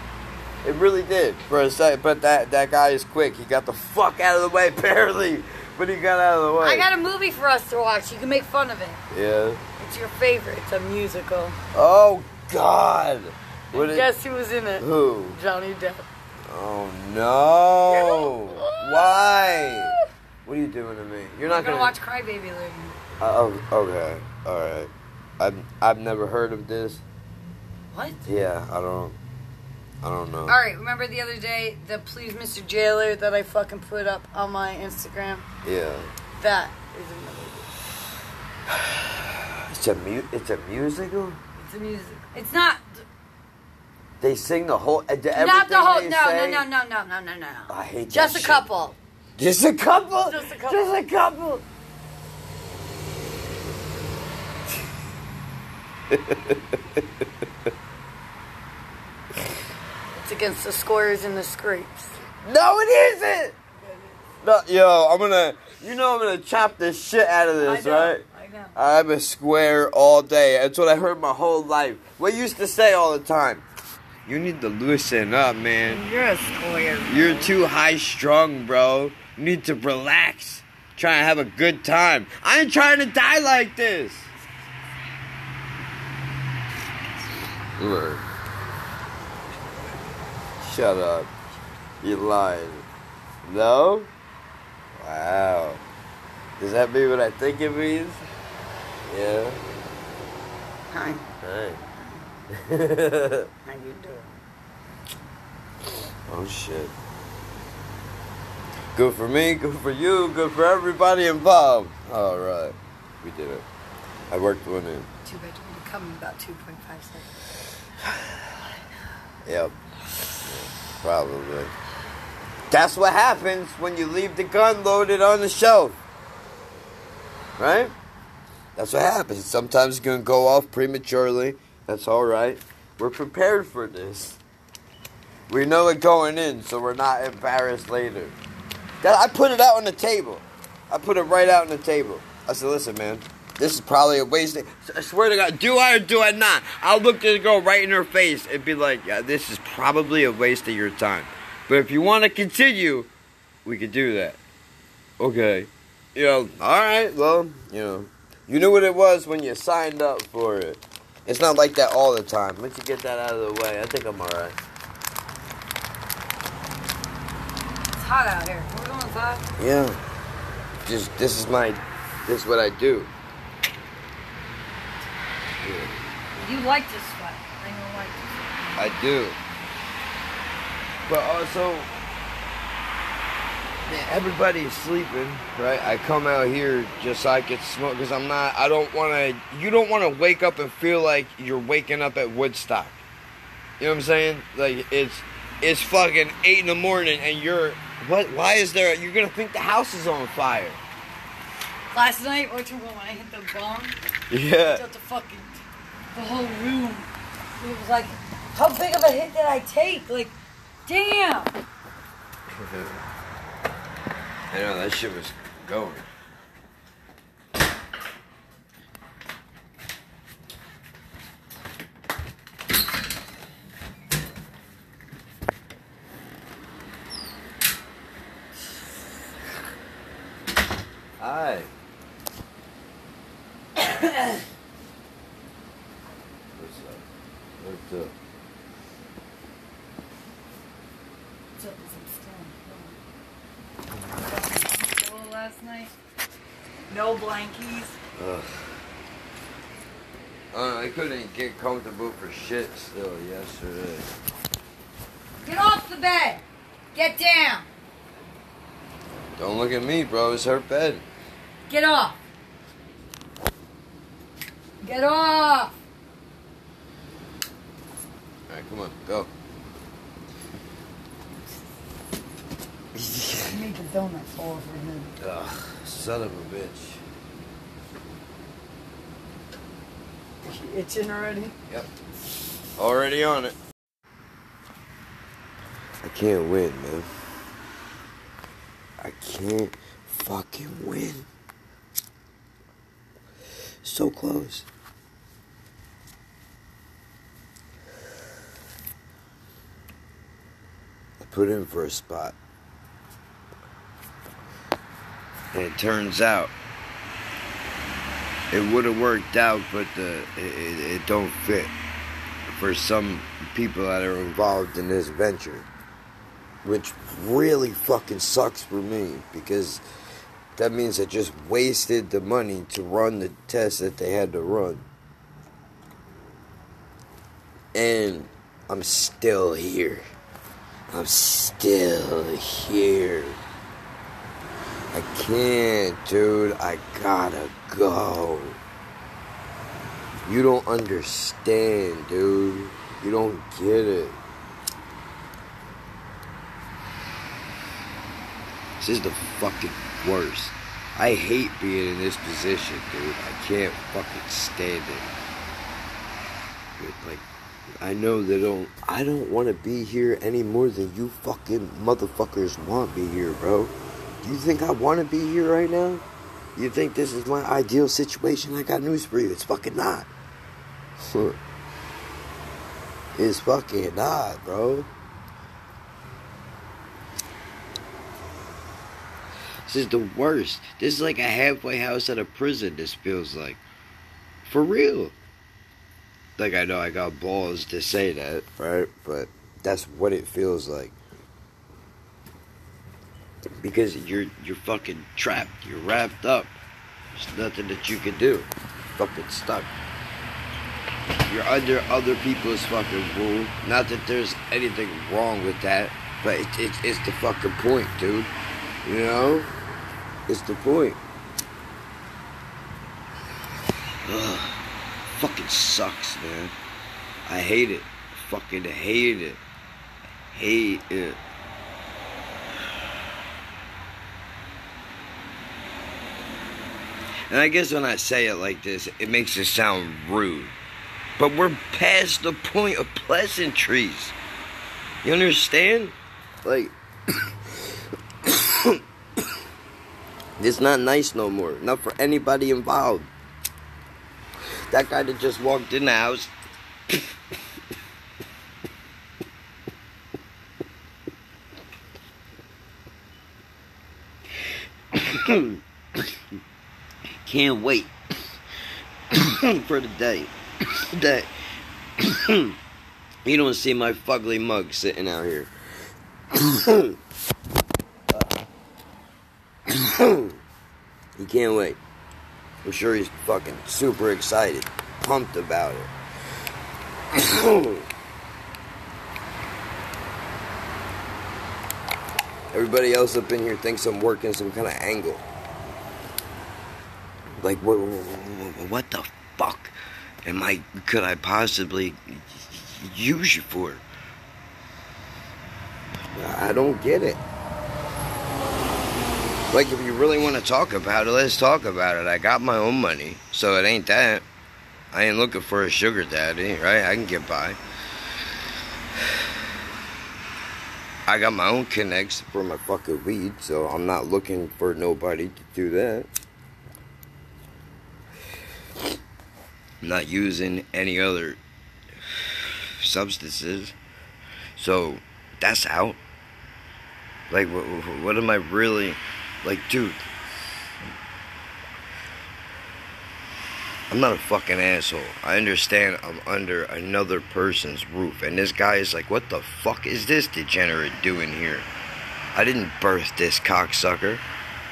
It really did for a second. But that that guy is quick. He got the fuck out of the way apparently. but he got out of the way. I got a movie for us to watch. You can make fun of it. yeah. It's your favorite. It's a musical. Oh God. What it- Guess who was in it? Who? Johnny Depp. Oh no. Why? What are you doing to me? You're not gonna gonna watch Crybaby later. Oh, okay. All right. I've I've never heard of this. What? Yeah, I don't. I don't know. All right. Remember the other day the "Please, Mr. Jailer" that I fucking put up on my Instagram? Yeah. That is a movie. It's a mu- It's a musical. It's a music. It's not. They sing the whole. Uh, Not the whole. No, no, say- no, no, no, no, no, no. I hate Just a shit. couple. Just a couple. Just a couple. Just a couple. It's against the squares and the scrapes. No, it isn't. No, yo, I'm gonna. You know, I'm gonna chop the shit out of this, I know, right? I know. I'm a square all day. That's what I heard my whole life. What you used to say all the time. You need to loosen up, man. You're a square. You're too high strung, bro. You need to relax. Try to have a good time. I ain't trying to die like this. Shut up. You're lying. No? Wow. Does that mean what I think it means? Yeah. Hi. Hi. How you doing? oh shit. Good for me, good for you, good for everybody involved. All right, we did it. I worked one in. Too bad you're coming about 2.5 seconds. Yep. Probably. That's what happens when you leave the gun loaded on the shelf. Right? That's what happens. Sometimes it's going to go off prematurely. That's all right. We're prepared for this. We know it going in, so we're not embarrassed later. I put it out on the table. I put it right out on the table. I said, listen, man, this is probably a waste. Of, I swear to God, do I or do I not? I'll look the girl right in her face and be like, yeah, this is probably a waste of your time. But if you want to continue, we could do that. Okay. You know, all right, well, you know, you knew what it was when you signed up for it. It's not like that all the time. Once you get that out of the way, I think I'm all right. It's hot out here. We're going inside. Yeah. Just this is my this is what I do. You like to sweat. I don't like to sweat. I do. But uh, also man, everybody's sleeping, right? I come out here just so I can smoke because I'm not I don't wanna you don't wanna wake up and feel like you're waking up at Woodstock. You know what I'm saying? Like it's it's fucking eight in the morning and you're what why is there you're gonna think the house is on fire. Last night, which one when I hit the bong, Yeah. felt the fucking the whole room. It was like, how big of a hit did I take? Like, damn. I know that shit was going. Hi. What's up? What's up? What's up? Is it still? last night. No blankies. Ugh. Uh, I couldn't get comfortable for shit still yesterday. Get off the bed. Get down. Don't look at me, bro. It's her bed. Get off. Get off. Alright, come on, go. I made the donut fall over him. Ugh, son of a bitch. You itching already? Yep. Already on it. I can't win, man. I can't fucking win. So close. Put in for a spot. And it turns out it would have worked out, but the it, it, it don't fit for some people that are involved in this venture, which really fucking sucks for me because that means I just wasted the money to run the test that they had to run, and I'm still here. I'm still here. I can't, dude. I gotta go. You don't understand, dude. You don't get it. This is the fucking worst. I hate being in this position, dude. I can't fucking stand it. But, like, I know they don't. I don't want to be here any more than you fucking motherfuckers want me here, bro. Do you think I want to be here right now? You think this is my ideal situation? I got news for you. It's fucking not. it's fucking not, bro. This is the worst. This is like a halfway house at a prison, this feels like. For real. Like, I know I got balls to say that, right? But that's what it feels like because you're you're fucking trapped. You're wrapped up. There's nothing that you can do. fucking stuck. You're under other people's fucking rule. Not that there's anything wrong with that, but it, it, it's the fucking point, dude. You know? It's the point. Ugh. Fucking sucks, man. I hate it. Fucking hate it. Hate it. And I guess when I say it like this, it makes it sound rude. But we're past the point of pleasantries. You understand? Like, it's not nice no more. Not for anybody involved. That guy that just walked in the house. Can't wait for the day that you don't see my fugly mug sitting out here. you can't wait. I'm sure he's fucking super excited, pumped about it. Everybody else up in here thinks I'm working some kind of angle. Like, what, what the fuck am I, could I possibly use you for? I don't get it. Like, if you really want to talk about it, let's talk about it. I got my own money, so it ain't that. I ain't looking for a sugar daddy, right? I can get by. I got my own connects for my fucking weed, so I'm not looking for nobody to do that. I'm not using any other substances. So that's out. Like, what, what am I really. Like, dude. I'm not a fucking asshole. I understand I'm under another person's roof. And this guy is like, what the fuck is this degenerate doing here? I didn't birth this cocksucker.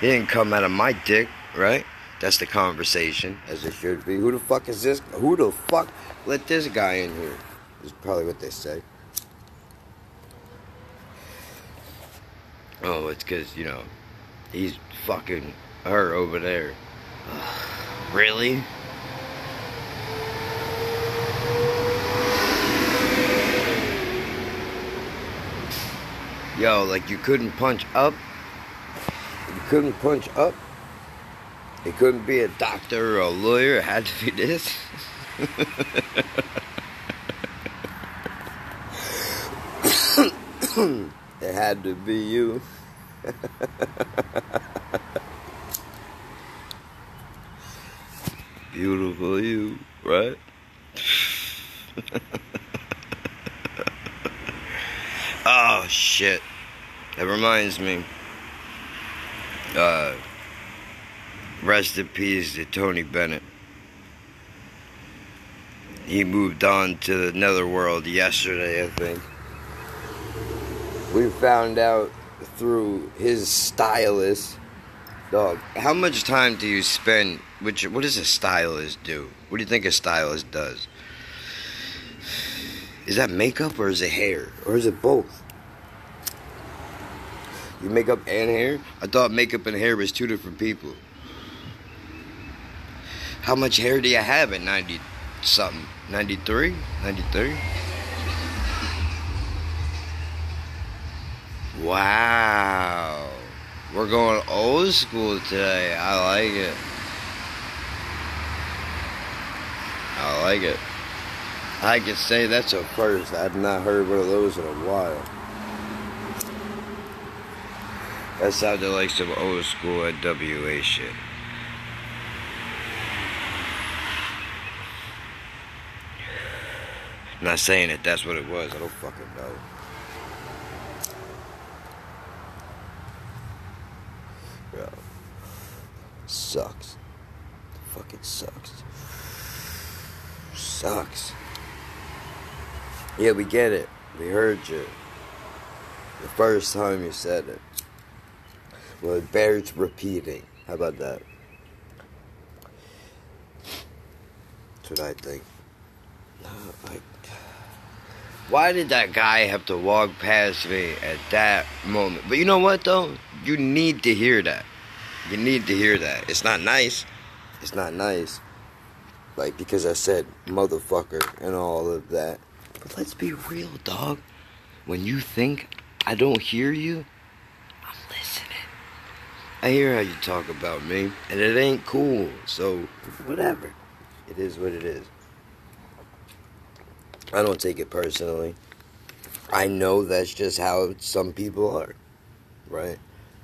He didn't come out of my dick, right? That's the conversation, as it should be. Who the fuck is this? Who the fuck let this guy in here? Is probably what they say. Oh, it's because, you know, he's fucking her over there. really? Yo, like you couldn't punch up? You couldn't punch up? It couldn't be a doctor or a lawyer, it had to be this. it had to be you. Beautiful you, right? oh shit. That reminds me. Uh rest in peace to Tony Bennett. He moved on to the netherworld yesterday, I think. We found out through his stylist. Dog, how much time do you spend? Which what does a stylist do? What do you think a stylist does? Is that makeup or is it hair or is it both? You makeup and hair? I thought makeup and hair was two different people. How much hair do you have at 90 something? 93? 93? Wow. We're going old school today. I like it. I like it. I can say that's a first. I've not heard one of those in a while. That sounded like some old school NWA shit. Not saying that that's what it was. I don't fucking know. Bro. Sucks. Fucking sucks. Sucks. Yeah, we get it. We heard you. The first time you said it. Well, it bears repeating. How about that? what I think. Why did that guy have to walk past me at that moment? But you know what, though? You need to hear that. You need to hear that. It's not nice. It's not nice. Like, because I said motherfucker and all of that. But let's be real, dog. When you think I don't hear you, I'm listening. I hear how you talk about me, and it ain't cool. So, whatever. It is what it is. I don't take it personally. I know that's just how some people are, right?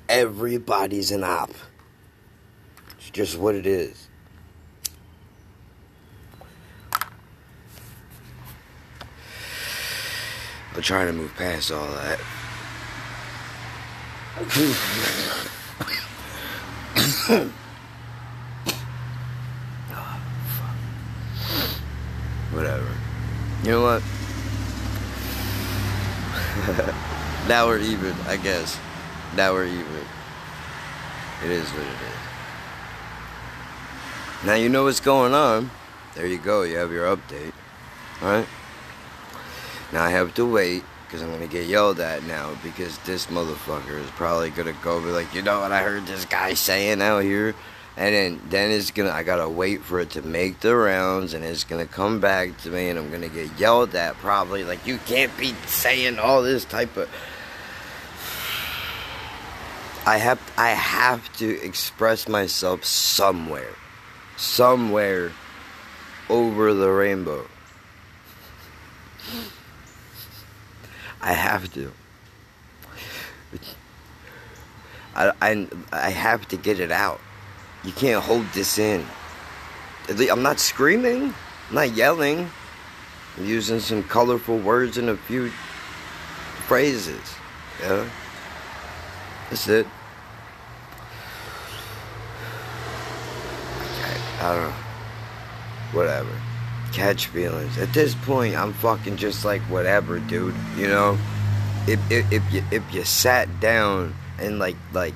Everybody's an op. It's just what it is. I'm trying to move past all that. Whatever. You know what? now we're even, I guess. Now we're even. It is what it is. Now you know what's going on. There you go. You have your update. Alright? Now I have to wait because I'm going to get yelled at now because this motherfucker is probably going to go be like, you know what I heard this guy saying out here? And then, then it's gonna. I gotta wait for it to make the rounds, and it's gonna come back to me, and I'm gonna get yelled at. Probably like you can't be saying all this type of. I have. I have to express myself somewhere, somewhere, over the rainbow. I have to. I, I, I have to get it out. You can't hold this in. I'm not screaming. I'm not yelling. I'm using some colorful words and a few phrases. Yeah. That's it. I don't know. Whatever. Catch feelings. At this point, I'm fucking just like whatever, dude. You know? If, if, if you if you sat down and like like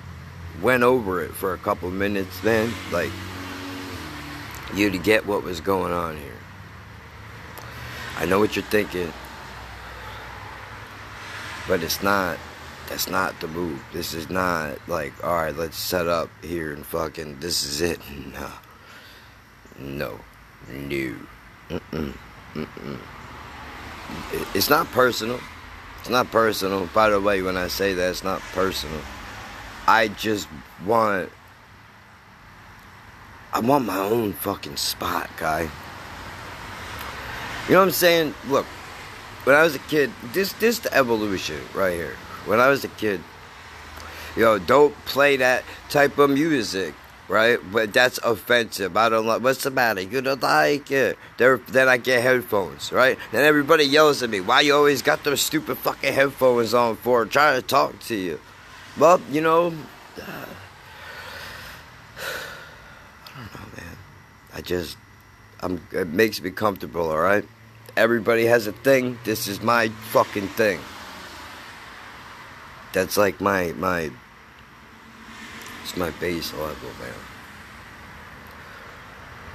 went over it for a couple minutes then like you'd get what was going on here i know what you're thinking but it's not that's not the move this is not like all right let's set up here and fucking this is it no no no Mm-mm. Mm-mm. it's not personal it's not personal by the way when i say that it's not personal I just want I want my own fucking spot, guy. You know what I'm saying? Look, when I was a kid, this this the evolution right here. When I was a kid, yo, don't play that type of music, right? But that's offensive. I don't like. What's the matter? You don't like it? Then I get headphones, right? Then everybody yells at me. Why you always got those stupid fucking headphones on for? Trying to talk to you. Well, you know, uh, I don't know, man. I just, I'm. It makes me comfortable. All right. Everybody has a thing. This is my fucking thing. That's like my my. It's my base level, man.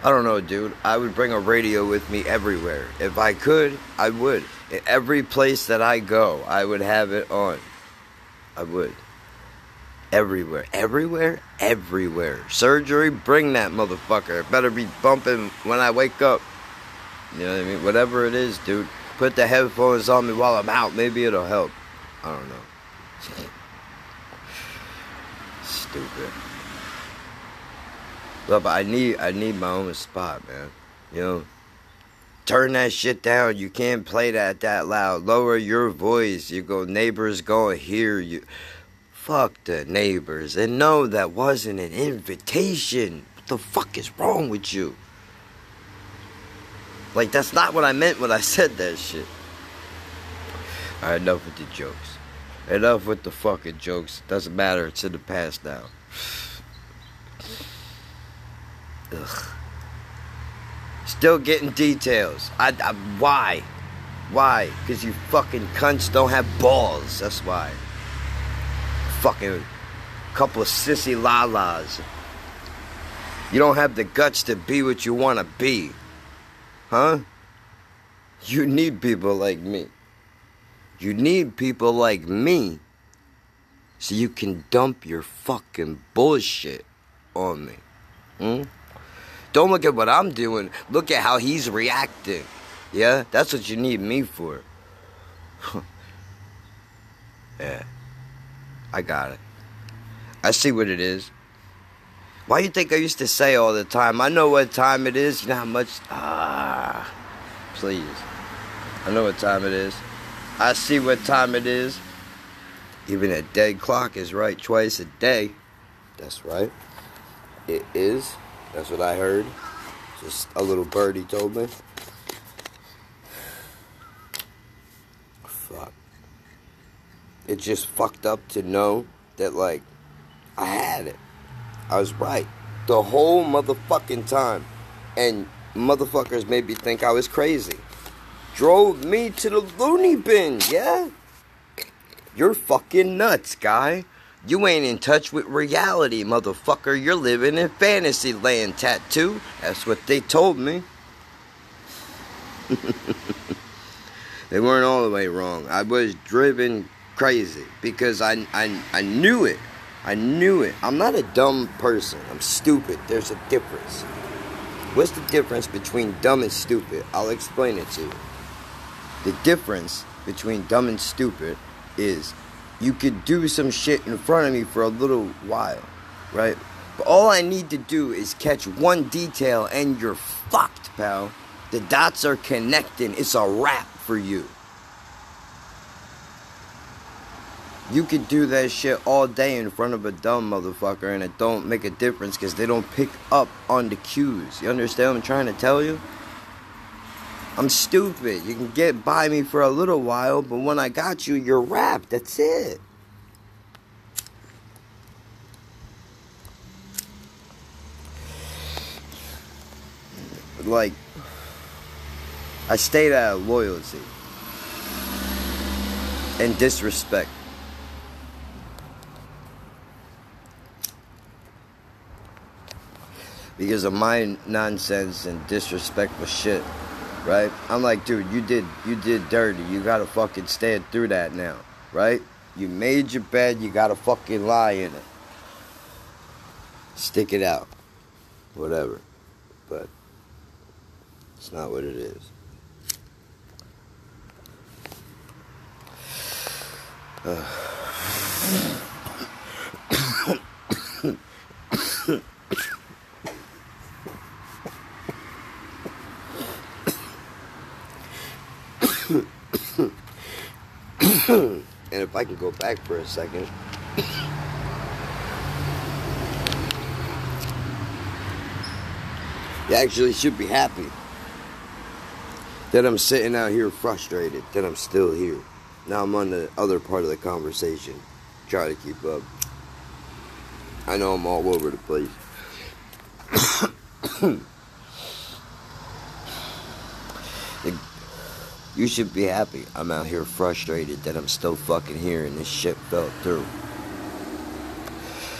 I don't know, dude. I would bring a radio with me everywhere. If I could, I would. In every place that I go, I would have it on. I would. Everywhere. Everywhere? Everywhere. Surgery, bring that motherfucker. Better be bumping when I wake up. You know what I mean? Whatever it is, dude. Put the headphones on me while I'm out. Maybe it'll help. I don't know. Stupid. Look, but I need I need my own spot, man. You know? Turn that shit down. You can't play that that loud. Lower your voice. You go neighbors gonna hear you. Fuck the neighbors. And no, that wasn't an invitation. What the fuck is wrong with you? Like, that's not what I meant when I said that shit. Alright, enough with the jokes. Enough with the fucking jokes. Doesn't matter. It's in the past now. Ugh. Still getting details. I, I why? Why? Because you fucking cunts don't have balls. That's why. Fucking couple of sissy lalas. You don't have the guts to be what you want to be. Huh? You need people like me. You need people like me so you can dump your fucking bullshit on me. Hmm? Don't look at what I'm doing. Look at how he's reacting. Yeah? That's what you need me for. yeah. I got it. I see what it is. Why you think I used to say all the time? I know what time it is. You know how much. Ah. Please. I know what time it is. I see what time it is. Even a dead clock is right twice a day. That's right. It is. That's what I heard. Just a little birdie told me. Fuck. It just fucked up to know that, like, I had it. I was right. The whole motherfucking time. And motherfuckers made me think I was crazy. Drove me to the loony bin, yeah? You're fucking nuts, guy. You ain't in touch with reality, motherfucker. You're living in fantasy land, tattoo. That's what they told me. they weren't all the way wrong. I was driven crazy because I, I, I knew it. I knew it. I'm not a dumb person. I'm stupid. There's a difference. What's the difference between dumb and stupid? I'll explain it to you. The difference between dumb and stupid is you could do some shit in front of me for a little while, right? But all I need to do is catch one detail and you're fucked, pal. The dots are connecting. It's a wrap for you. You could do that shit all day in front of a dumb motherfucker and it don't make a difference because they don't pick up on the cues. You understand what I'm trying to tell you? I'm stupid. You can get by me for a little while, but when I got you, you're wrapped. That's it. Like, I stayed out of loyalty and disrespect. Because of my nonsense and disrespectful shit right? I'm like, dude, you did you did dirty. You gotta fucking stand through that now, right? You made your bed, you gotta fucking lie in it. Stick it out. Whatever. But it's not what it is. if I can go back for a second. You actually should be happy that I'm sitting out here frustrated, that I'm still here. Now I'm on the other part of the conversation. Try to keep up. I know I'm all over the place. You should be happy. I'm out here frustrated that I'm still fucking here and this shit fell through.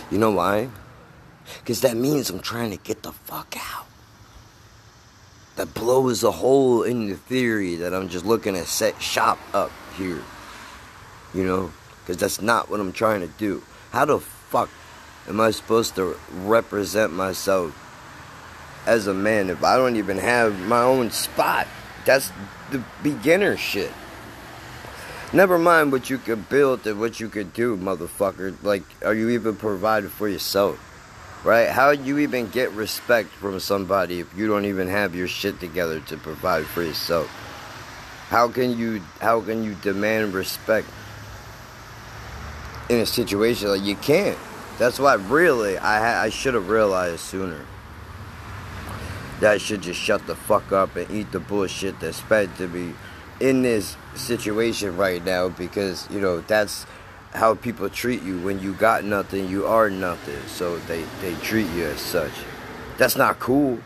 You know why? Because that means I'm trying to get the fuck out. That blows a hole in the theory that I'm just looking to set shop up here. You know? Because that's not what I'm trying to do. How the fuck am I supposed to represent myself as a man if I don't even have my own spot? That's the beginner shit. Never mind what you could build and what you could do, motherfucker. Like, are you even provided for yourself? Right? How do you even get respect from somebody if you don't even have your shit together to provide for yourself? How can you how can you demand respect in a situation like you can't? That's why really I ha- I should have realized sooner that should just shut the fuck up and eat the bullshit that's fed to me in this situation right now because, you know, that's how people treat you. When you got nothing, you are nothing. So they, they treat you as such. That's not cool.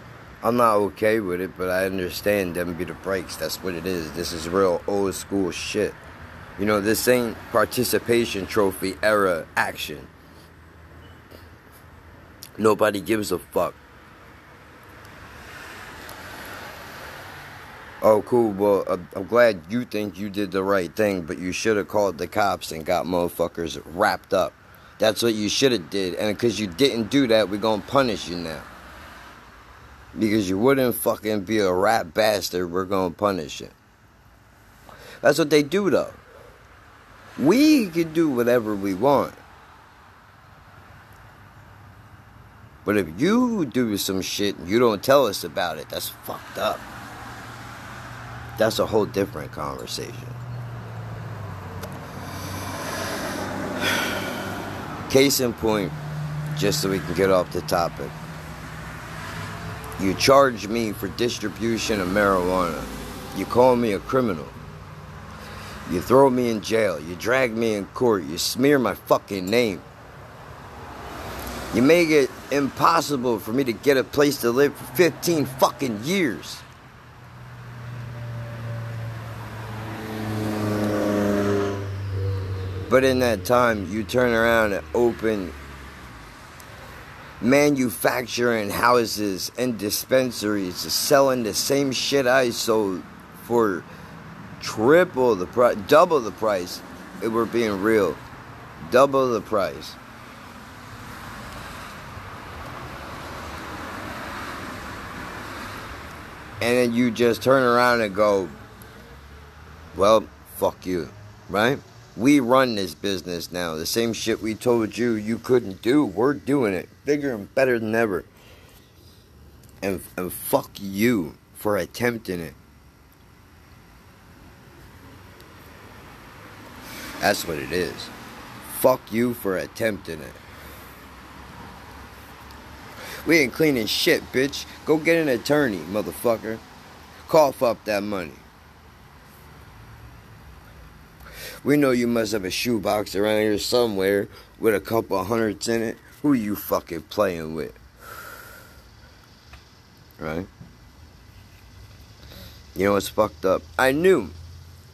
I'm not okay with it, but I understand them be the breaks. That's what it is. This is real old school shit. You know, this ain't participation trophy era action. Nobody gives a fuck. Oh, cool. Well, uh, I'm glad you think you did the right thing, but you should have called the cops and got motherfuckers wrapped up. That's what you should have did, and because you didn't do that, we're gonna punish you now. Because you wouldn't fucking be a rat bastard, we're gonna punish you. That's what they do, though. We can do whatever we want. But if you do some shit and you don't tell us about it, that's fucked up. That's a whole different conversation. Case in point, just so we can get off the topic. You charge me for distribution of marijuana. You call me a criminal. You throw me in jail. You drag me in court. You smear my fucking name. You make it impossible for me to get a place to live for 15 fucking years. But in that time, you turn around and open manufacturing houses and dispensaries selling the same shit I sold for triple the price, double the price. If we're being real, double the price. And then you just turn around and go, well, fuck you, right? We run this business now. The same shit we told you you couldn't do, we're doing it bigger and better than ever. And, and fuck you for attempting it. That's what it is. Fuck you for attempting it. We ain't cleaning shit, bitch. Go get an attorney, motherfucker. Cough up that money. We know you must have a shoebox around here somewhere with a couple hundreds in it. Who you fucking playing with? Right? You know what's fucked up? I knew.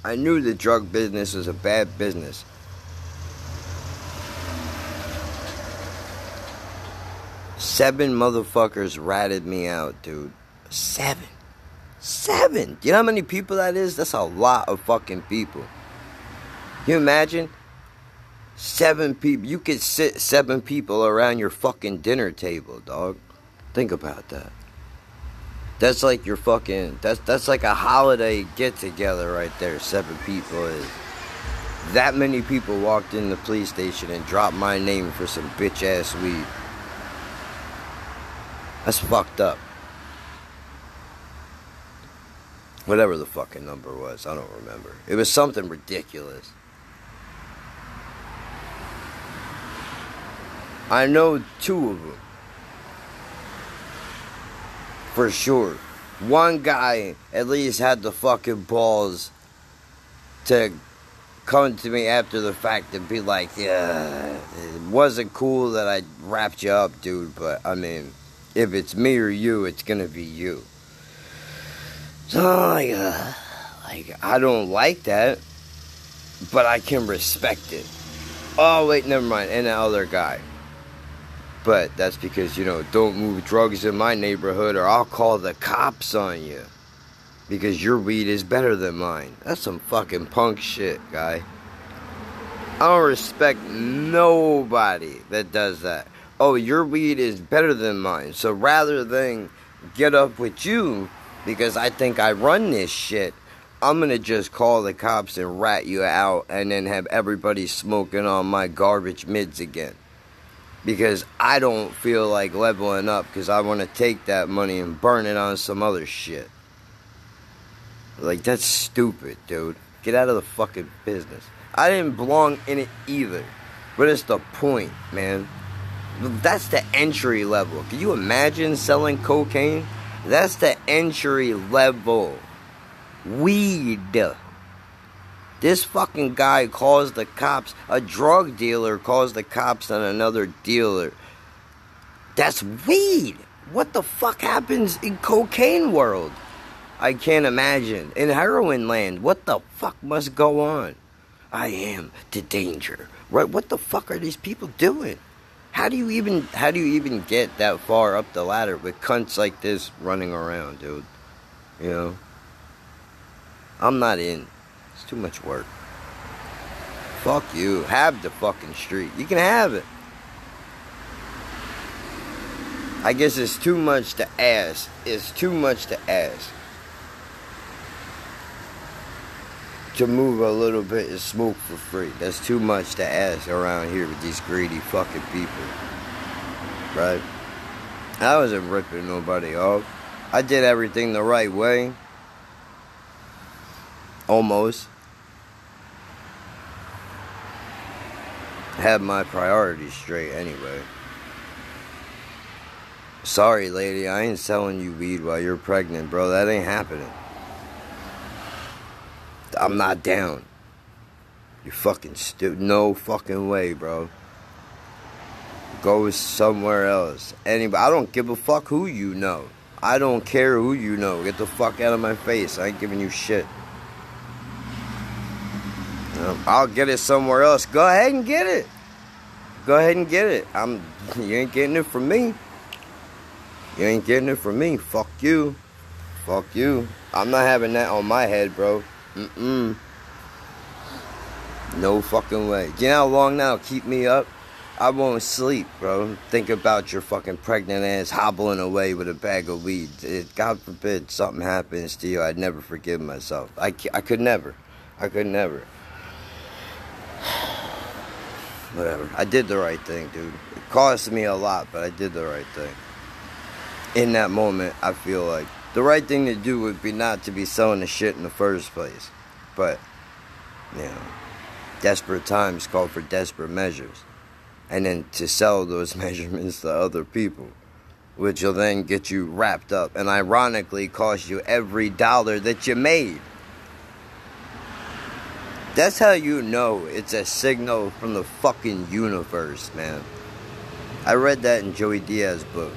I knew the drug business was a bad business. Seven motherfuckers ratted me out, dude. Seven. Seven. You know how many people that is? That's a lot of fucking people. You imagine? Seven people. You could sit seven people around your fucking dinner table, dog. Think about that. That's like your fucking. That's that's like a holiday get together right there. Seven people is. That many people walked in the police station and dropped my name for some bitch ass weed. That's fucked up. Whatever the fucking number was, I don't remember. It was something ridiculous. I know two of them. For sure. One guy at least had the fucking balls to come to me after the fact and be like, yeah, it wasn't cool that I wrapped you up, dude, but I mean, if it's me or you, it's gonna be you. So, like, uh, like, I don't like that, but I can respect it. Oh, wait, never mind. And the other guy. But that's because, you know, don't move drugs in my neighborhood or I'll call the cops on you. Because your weed is better than mine. That's some fucking punk shit, guy. I don't respect nobody that does that. Oh, your weed is better than mine. So rather than get up with you because I think I run this shit, I'm gonna just call the cops and rat you out and then have everybody smoking on my garbage mids again. Because I don't feel like leveling up because I want to take that money and burn it on some other shit. Like, that's stupid, dude. Get out of the fucking business. I didn't belong in it either. But it's the point, man. That's the entry level. Can you imagine selling cocaine? That's the entry level. Weed. This fucking guy calls the cops, a drug dealer calls the cops on another dealer. That's weed. What the fuck happens in cocaine world? I can't imagine. In heroin land, what the fuck must go on? I am the danger. Right? What the fuck are these people doing? How do you even how do you even get that far up the ladder with cunts like this running around, dude? You know? I'm not in. Too much work. Fuck you. Have the fucking street. You can have it. I guess it's too much to ask. It's too much to ask. To move a little bit and smoke for free. That's too much to ask around here with these greedy fucking people. Right? I wasn't ripping nobody off. I did everything the right way. Almost. Had my priorities straight anyway. Sorry, lady, I ain't selling you weed while you're pregnant, bro. That ain't happening. I'm not down. You fucking stupid. No fucking way, bro. Go somewhere else. Anybody. I don't give a fuck who you know. I don't care who you know. Get the fuck out of my face. I ain't giving you shit. I'll get it somewhere else. Go ahead and get it. Go ahead and get it. I'm. You ain't getting it from me. You ain't getting it from me. Fuck you. Fuck you. I'm not having that on my head, bro. Mm-mm. No fucking way. You know how long that'll keep me up? I won't sleep, bro. Think about your fucking pregnant ass hobbling away with a bag of weed. It, God forbid something happens to you, I'd never forgive myself. I, I could never. I could never. Whatever. I did the right thing, dude. It cost me a lot, but I did the right thing. In that moment, I feel like the right thing to do would be not to be selling the shit in the first place. But, you know, desperate times call for desperate measures. And then to sell those measurements to other people, which will then get you wrapped up and ironically cost you every dollar that you made. That's how you know it's a signal from the fucking universe, man. I read that in Joey Diaz's book.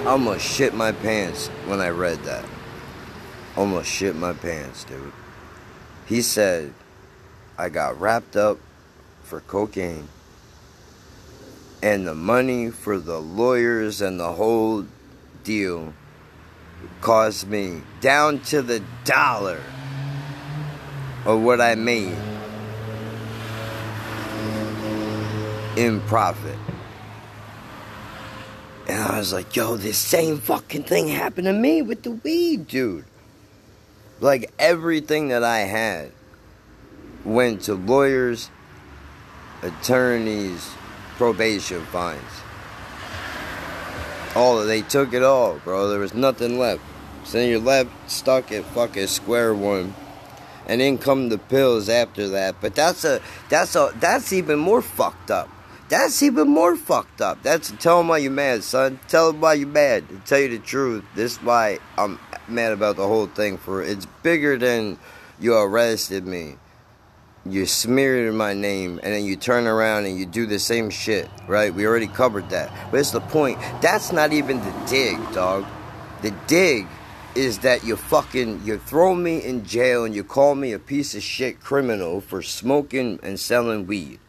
I almost shit my pants when I read that. Almost shit my pants, dude. He said, I got wrapped up for cocaine. And the money for the lawyers and the whole deal cost me down to the dollar of what I made in profit. And I was like, yo, this same fucking thing happened to me with the weed, dude. Like everything that I had went to lawyers, attorneys, probation fines. All they took it all, bro. There was nothing left. So then you're left stuck at fucking square one. And then come the pills after that. But that's a that's a that's even more fucked up. That's even more fucked up. That's tell them why you mad, son. Tell them why you mad. To tell you the truth, this is why I'm mad about the whole thing. For it's bigger than you arrested me. You smeared my name, and then you turn around and you do the same shit, right? We already covered that. But it's the point. That's not even the dig, dog. The dig is that you fucking you throw me in jail and you call me a piece of shit criminal for smoking and selling weed.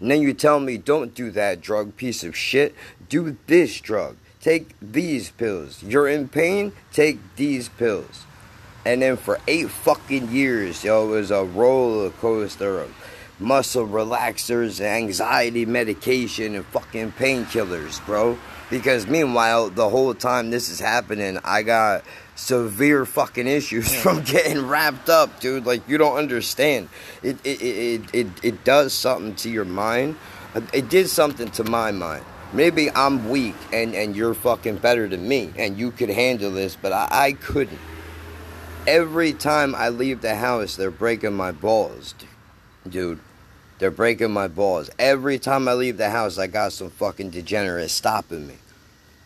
And then you tell me, don't do that drug, piece of shit. Do this drug. Take these pills. You're in pain? Take these pills. And then for eight fucking years, yo, it was a roller coaster of muscle relaxers, anxiety medication, and fucking painkillers, bro. Because meanwhile, the whole time this is happening, I got severe fucking issues from getting wrapped up, dude. Like you don't understand. It it it it, it does something to your mind. It did something to my mind. Maybe I'm weak and and you're fucking better than me and you could handle this, but I, I couldn't. Every time I leave the house, they're breaking my balls, dude. They're breaking my balls. Every time I leave the house, I got some fucking degenerates stopping me.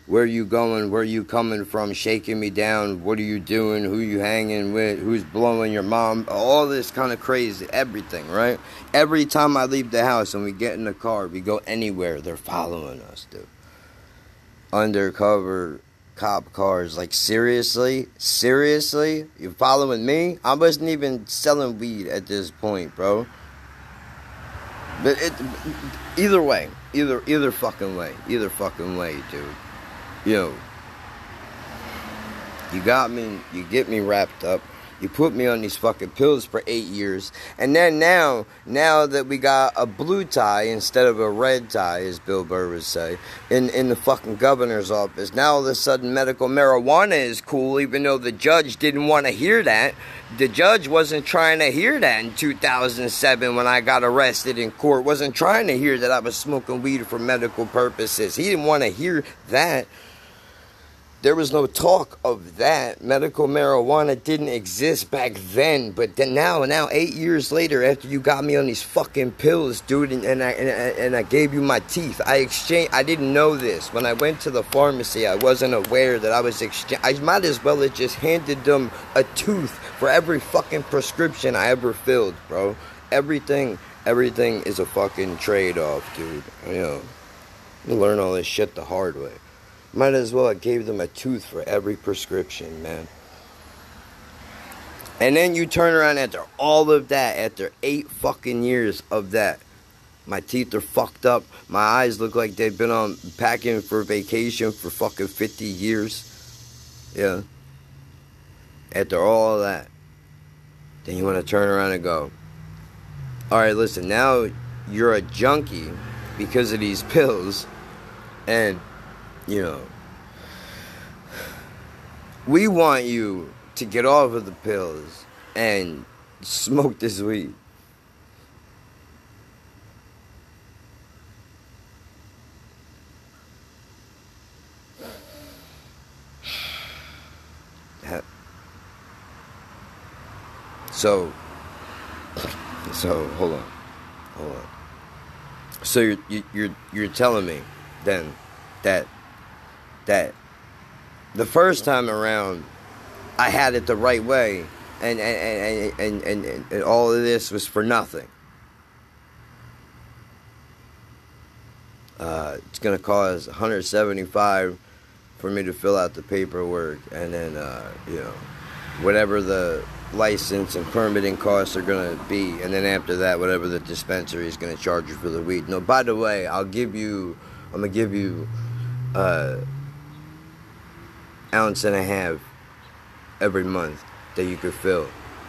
Where you going? Where you coming from? Shaking me down. What are you doing? Who you hanging with? Who's blowing your mom? All this kind of crazy, everything, right? Every time I leave the house and we get in the car, we go anywhere, they're following us, dude. Undercover cop cars. Like seriously, seriously, you following me? I wasn't even selling weed at this point, bro. But it, either way, either either fucking way, either fucking way, dude. Yo, You got me, you get me wrapped up. You put me on these fucking pills for eight years. And then now, now that we got a blue tie instead of a red tie, as Bill Burr would say, in, in the fucking governor's office, now all of a sudden medical marijuana is cool, even though the judge didn't want to hear that. The judge wasn't trying to hear that in 2007 when I got arrested in court. Wasn't trying to hear that I was smoking weed for medical purposes. He didn't want to hear that there was no talk of that. Medical marijuana didn't exist back then, but then now, now eight years later, after you got me on these fucking pills, dude, and, and I and, I- and I gave you my teeth, I exchanged. I didn't know this when I went to the pharmacy. I wasn't aware that I was exchange. I might as well have just handed them a tooth for every fucking prescription I ever filled, bro. Everything, everything is a fucking trade off, dude. You know, you learn all this shit the hard way. Might as well have gave them a tooth for every prescription, man. And then you turn around after all of that, after eight fucking years of that. My teeth are fucked up. My eyes look like they've been on packing for vacation for fucking 50 years. Yeah. After all that. Then you want to turn around and go, all right, listen, now you're a junkie because of these pills. And you know, we want you to get off of the pills and smoke this weed. So, so hold on, hold on. So you're you're you're telling me then that that the first time around I had it the right way and and and and, and, and, all of this was for nothing. Uh, it's gonna cost 175 for me to fill out the paperwork and then uh, you know whatever the license and permitting costs are gonna be and then after that whatever the dispensary is gonna charge you for the weed. No, by the way, I'll give you I'm gonna give you uh ounce and a half every month that you could fill.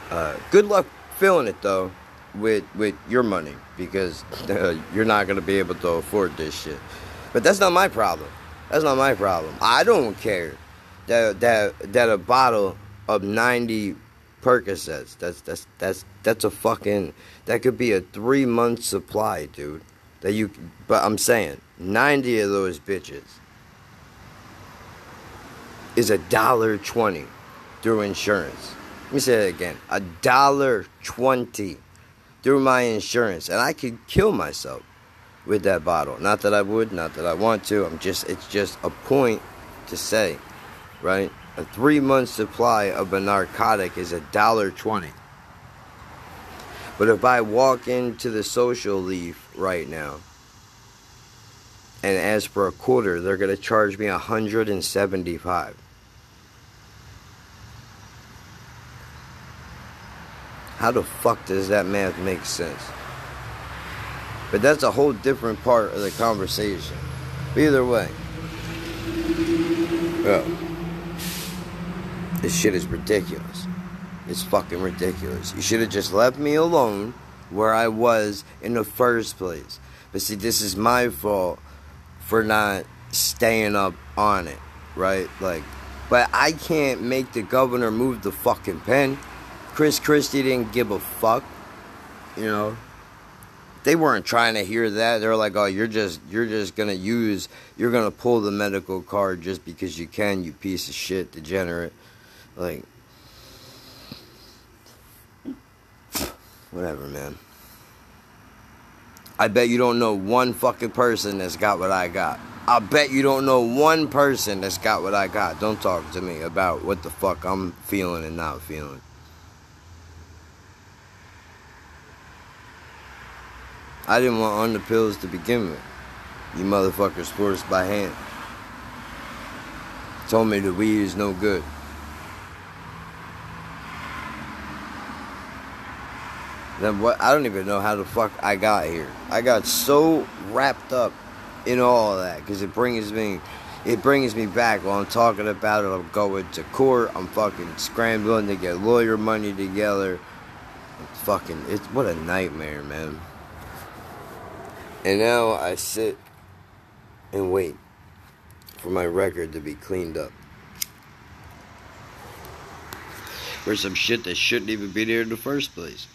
Uh, good luck filling it though with with your money because uh, you're not gonna be able to afford this shit. But that's not my problem. That's not my problem. I don't care that that that a bottle of 90 Percocets. That's that's that's that's a fucking that could be a three month supply, dude. That you. But I'm saying 90 of those bitches is a dollar twenty through insurance. Let me say that again. A dollar twenty through my insurance. And I could kill myself with that bottle. Not that I would, not that I want to. I'm just it's just a point to say, right? A three month supply of a narcotic is a dollar twenty. But if I walk into the social leaf right now and ask for a quarter, they're gonna charge me hundred and seventy-five. How the fuck does that math make sense? But that's a whole different part of the conversation. But either way, bro, this shit is ridiculous. It's fucking ridiculous. You should have just left me alone where I was in the first place. But see, this is my fault for not staying up on it, right? Like, but I can't make the governor move the fucking pen. Chris Christie didn't give a fuck, you know. They weren't trying to hear that. They're like, "Oh, you're just you're just gonna use you're gonna pull the medical card just because you can, you piece of shit, degenerate." Like, whatever, man. I bet you don't know one fucking person that's got what I got. I bet you don't know one person that's got what I got. Don't talk to me about what the fuck I'm feeling and not feeling. I didn't want on the pills to begin with. You motherfuckers forced by hand. Told me the weed is no good. Then what? I don't even know how the fuck I got here. I got so wrapped up in all that because it brings me, it brings me back while I'm talking about it. I'm going to court. I'm fucking scrambling to get lawyer money together. It's fucking, it's what a nightmare, man. And now I sit and wait for my record to be cleaned up. For some shit that shouldn't even be there in the first place.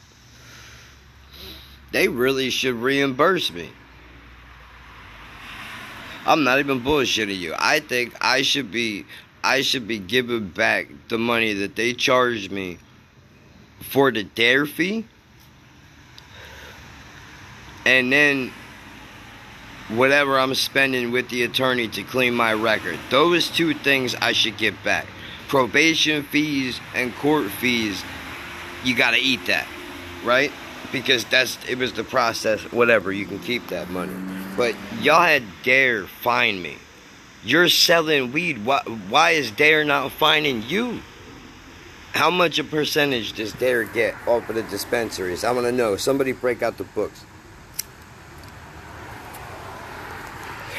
They really should reimburse me. I'm not even bullshitting you. I think I should be I should be giving back the money that they charged me for the dare fee. And then whatever I'm spending with the attorney to clean my record. Those two things I should get back. Probation fees and court fees, you gotta eat that, right? Because that's it was the process, whatever, you can keep that money. But y'all had Dare find me. You're selling weed. Why, why is Dare not finding you? How much a percentage does Dare get off of the dispensaries? I want to know. Somebody break out the books.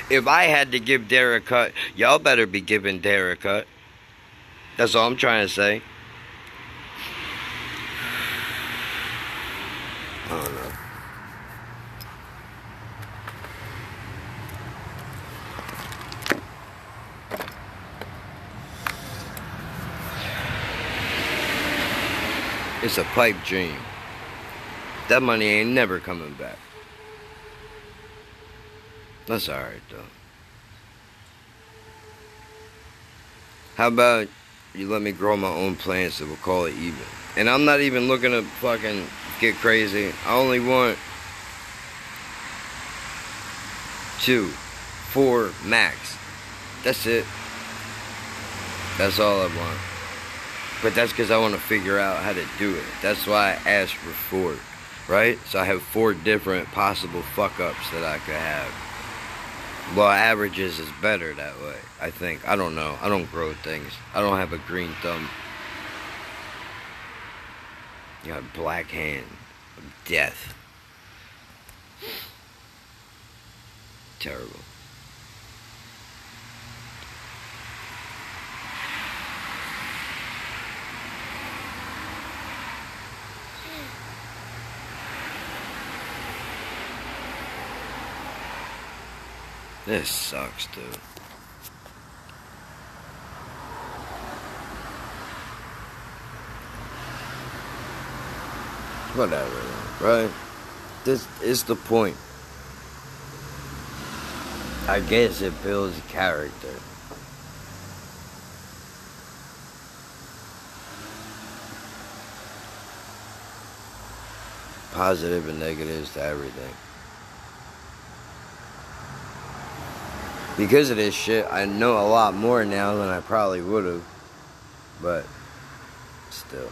If I had to give Dare a cut, y'all better be giving Dare a cut. That's all I'm trying to say. I don't know. It's a pipe dream. That money ain't never coming back. That's alright though. How about you let me grow my own plants and we'll call it even. And I'm not even looking to fucking get crazy. I only want two, four max. That's it. That's all I want. But that's because I want to figure out how to do it. That's why I asked for four, right? So I have four different possible fuck ups that I could have. Well, averages is better that way, I think. I don't know. I don't grow things. I don't have a green thumb. You got a black hand of death. Terrible. This sucks, dude. Whatever, right? This is the point. I guess it builds character. Positive and negatives to everything. Because of this shit, I know a lot more now than I probably would have. But still.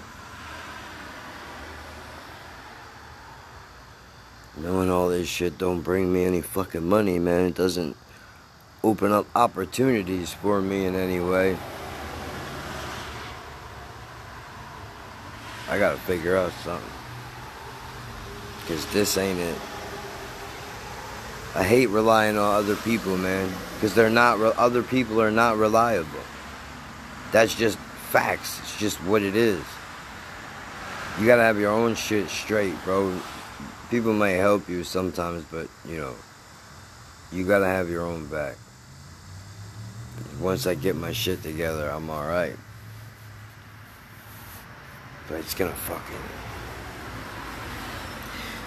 Knowing all this shit don't bring me any fucking money, man. It doesn't open up opportunities for me in any way. I gotta figure out something. Because this ain't it. I hate relying on other people, man, because they're not. Re- other people are not reliable. That's just facts. It's just what it is. You gotta have your own shit straight, bro. People may help you sometimes, but you know, you gotta have your own back. Once I get my shit together, I'm alright. But it's gonna fucking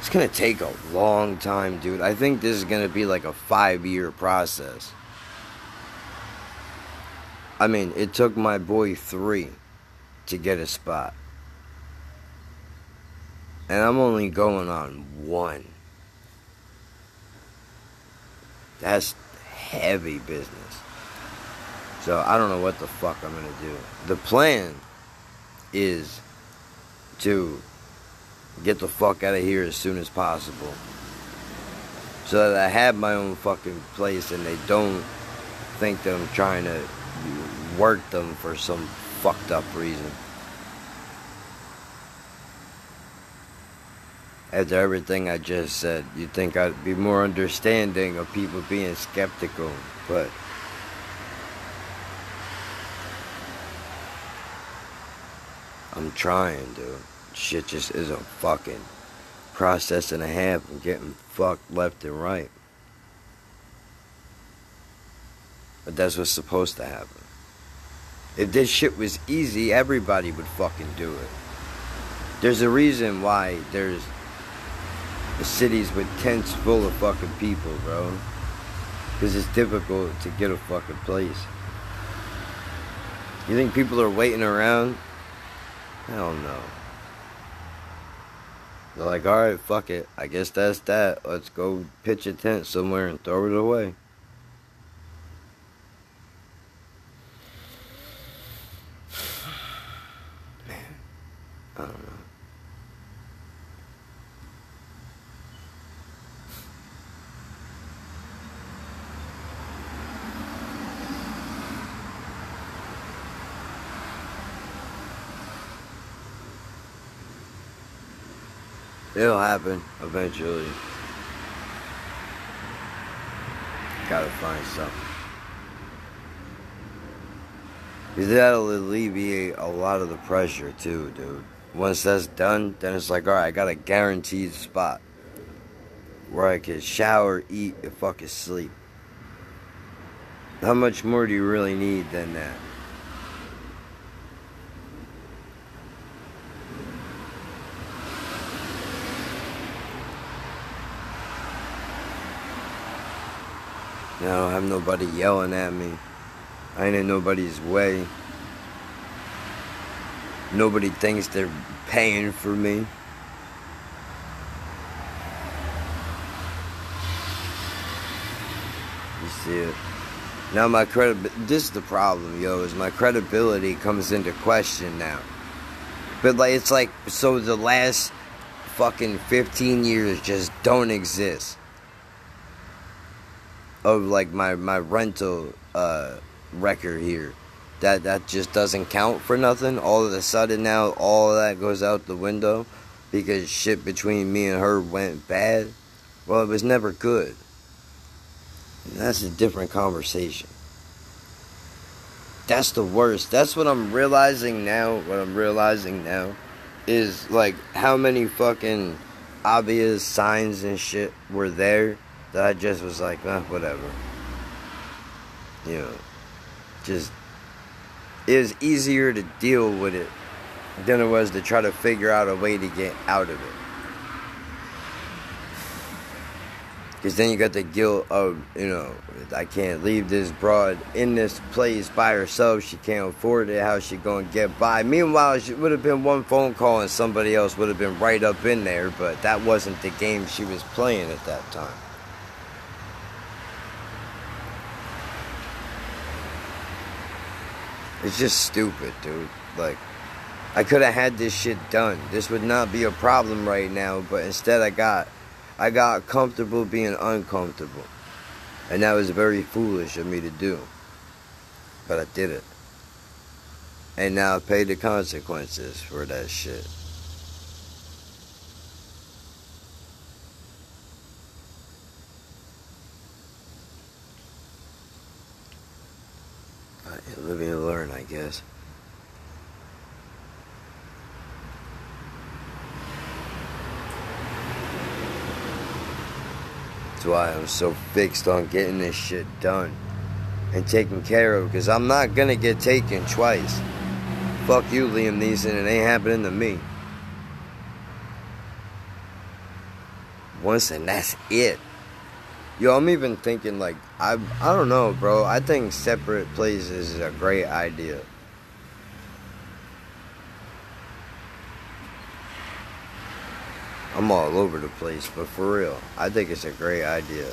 it's gonna take a long time, dude. I think this is gonna be like a five year process. I mean, it took my boy three to get a spot. And I'm only going on one. That's heavy business. So I don't know what the fuck I'm gonna do. The plan is to get the fuck out of here as soon as possible. So that I have my own fucking place and they don't think that I'm trying to work them for some fucked up reason. After everything I just said, you'd think I'd be more understanding of people being skeptical, but. I'm trying, dude. Shit just is a fucking process and a half. I'm getting fucked left and right. But that's what's supposed to happen. If this shit was easy, everybody would fucking do it. There's a reason why there's the cities with tents full of fucking people, bro. Because it's difficult to get a fucking place. You think people are waiting around? Hell no. They're like, alright, fuck it. I guess that's that. Let's go pitch a tent somewhere and throw it away. Man, I don't know. It'll happen eventually. Gotta find something. That'll alleviate a lot of the pressure too, dude. Once that's done, then it's like, alright, I got a guaranteed spot where I can shower, eat, and fucking sleep. How much more do you really need than that? I don't have nobody yelling at me. I ain't in nobody's way. Nobody thinks they're paying for me. You see it. Now my credit this is the problem, yo, is my credibility comes into question now. But like it's like so the last fucking 15 years just don't exist of like my my rental uh record here. That that just doesn't count for nothing. All of a sudden now all that goes out the window because shit between me and her went bad. Well it was never good. And that's a different conversation. That's the worst. That's what i'm realizing now what i'm realizing now is like how many fucking obvious signs and shit were there that I just was like, eh, whatever. You know, just it was easier to deal with it than it was to try to figure out a way to get out of it. Because then you got the guilt of, you know, I can't leave this broad in this place by herself. She can't afford it. How's she going to get by? Meanwhile, it would have been one phone call and somebody else would have been right up in there, but that wasn't the game she was playing at that time. It's just stupid, dude. Like, I could have had this shit done. This would not be a problem right now, but instead I got I got comfortable being uncomfortable. And that was very foolish of me to do. But I did it. And now I pay the consequences for that shit. Live and learn, I guess. That's why I'm so fixed on getting this shit done and taken care of because I'm not gonna get taken twice. Fuck you, Liam Neeson, it ain't happening to me. Once and that's it. Yo, I'm even thinking like I I don't know, bro. I think separate places is a great idea. I'm all over the place, but for real, I think it's a great idea.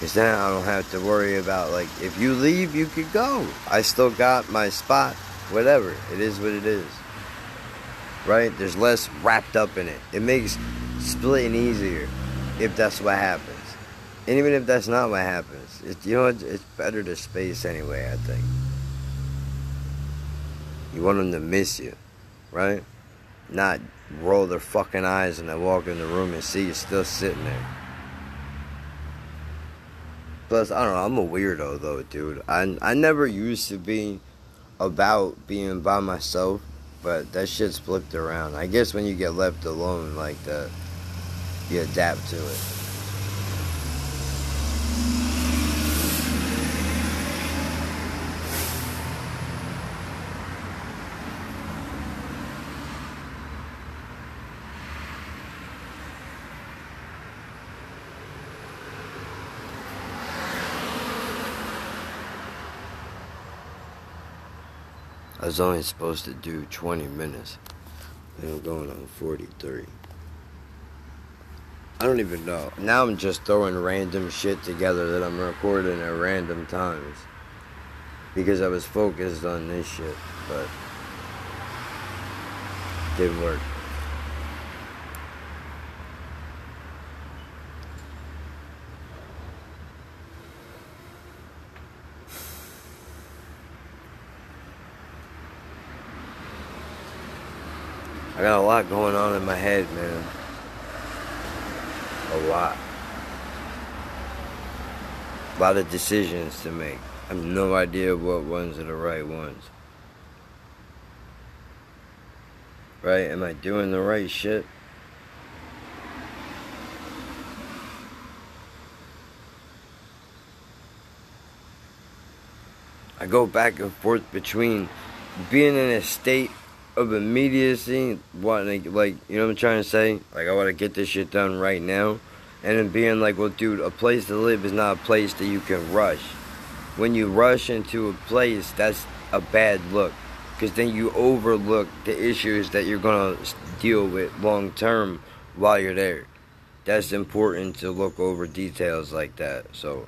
Cause then I don't have to worry about like if you leave, you could go. I still got my spot. Whatever. It is what it is. Right? There's less wrapped up in it. It makes splitting easier if that's what happens. And even if that's not what happens, it, you know, it's, it's better to space anyway, I think. You want them to miss you, right? Not roll their fucking eyes and they walk in the room and see you still sitting there. Plus, I don't know, I'm a weirdo though, dude. I, I never used to be about being by myself, but that shit's flipped around. I guess when you get left alone like that, you adapt to it. I was only supposed to do 20 minutes. And I'm going on 43. I don't even know. Now I'm just throwing random shit together that I'm recording at random times. Because I was focused on this shit, but didn't work. I got a lot going on in my head, man. A lot. A lot of decisions to make. I have no idea what ones are the right ones. Right? Am I doing the right shit? I go back and forth between being in a state of immediacy, wanting like you know what I'm trying to say? Like I want to get this shit done right now, and then being like, well, dude, a place to live is not a place that you can rush. When you rush into a place, that's a bad look, because then you overlook the issues that you're gonna deal with long term while you're there. That's important to look over details like that. So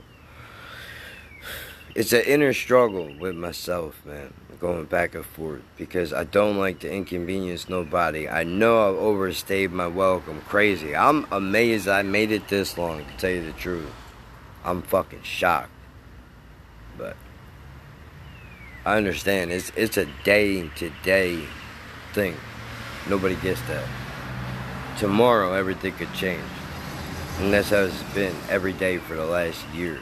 it's an inner struggle with myself, man going back and forth because I don't like to inconvenience nobody. I know I've overstayed my welcome crazy. I'm amazed I made it this long, to tell you the truth. I'm fucking shocked. But I understand it's it's a day to day thing. Nobody gets that. Tomorrow everything could change. And that's how it's been every day for the last year.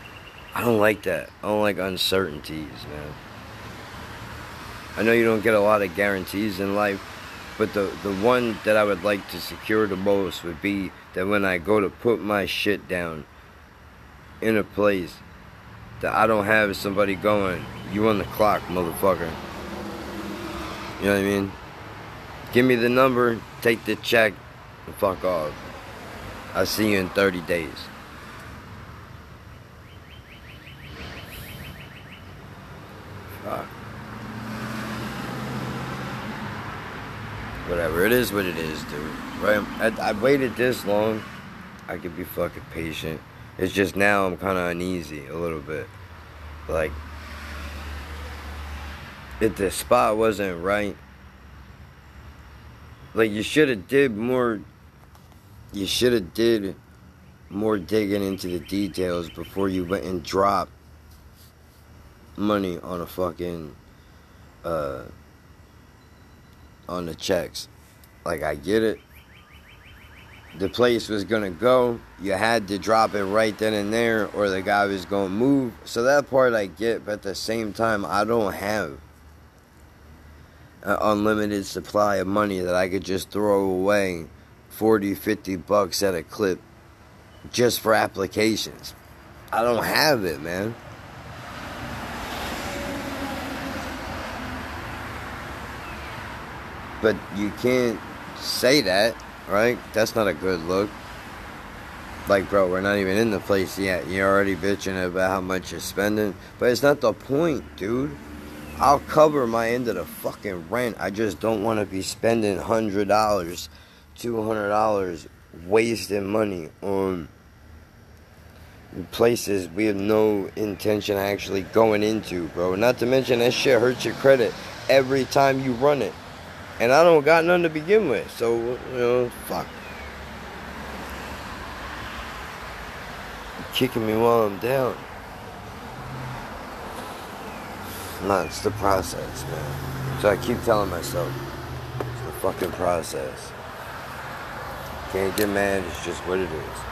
I don't like that. I don't like uncertainties, man. I know you don't get a lot of guarantees in life, but the, the one that I would like to secure the most would be that when I go to put my shit down in a place, that I don't have somebody going, you on the clock, motherfucker. You know what I mean? Give me the number, take the check, and fuck off. I'll see you in 30 days. Fuck. Whatever, it is what it is, dude. Right? I, I waited this long. I could be fucking patient. It's just now I'm kind of uneasy a little bit. Like, if the spot wasn't right, like you should have did more. You should have did more digging into the details before you went and dropped money on a fucking uh on the checks. Like, I get it. The place was gonna go. You had to drop it right then and there, or the guy was gonna move. So that part I get, but at the same time, I don't have an unlimited supply of money that I could just throw away 40, 50 bucks at a clip just for applications. I don't have it, man. But you can't say that, right? That's not a good look. Like, bro, we're not even in the place yet. You're already bitching about how much you're spending. But it's not the point, dude. I'll cover my end of the fucking rent. I just don't want to be spending $100, $200 wasting money on places we have no intention of actually going into, bro. Not to mention that shit hurts your credit every time you run it. And I don't got none to begin with. So, you know, fuck. You're kicking me while I'm down. Nah, it's the process, man. So I keep telling myself, it's the fucking process. Can't get mad, it's just what it is.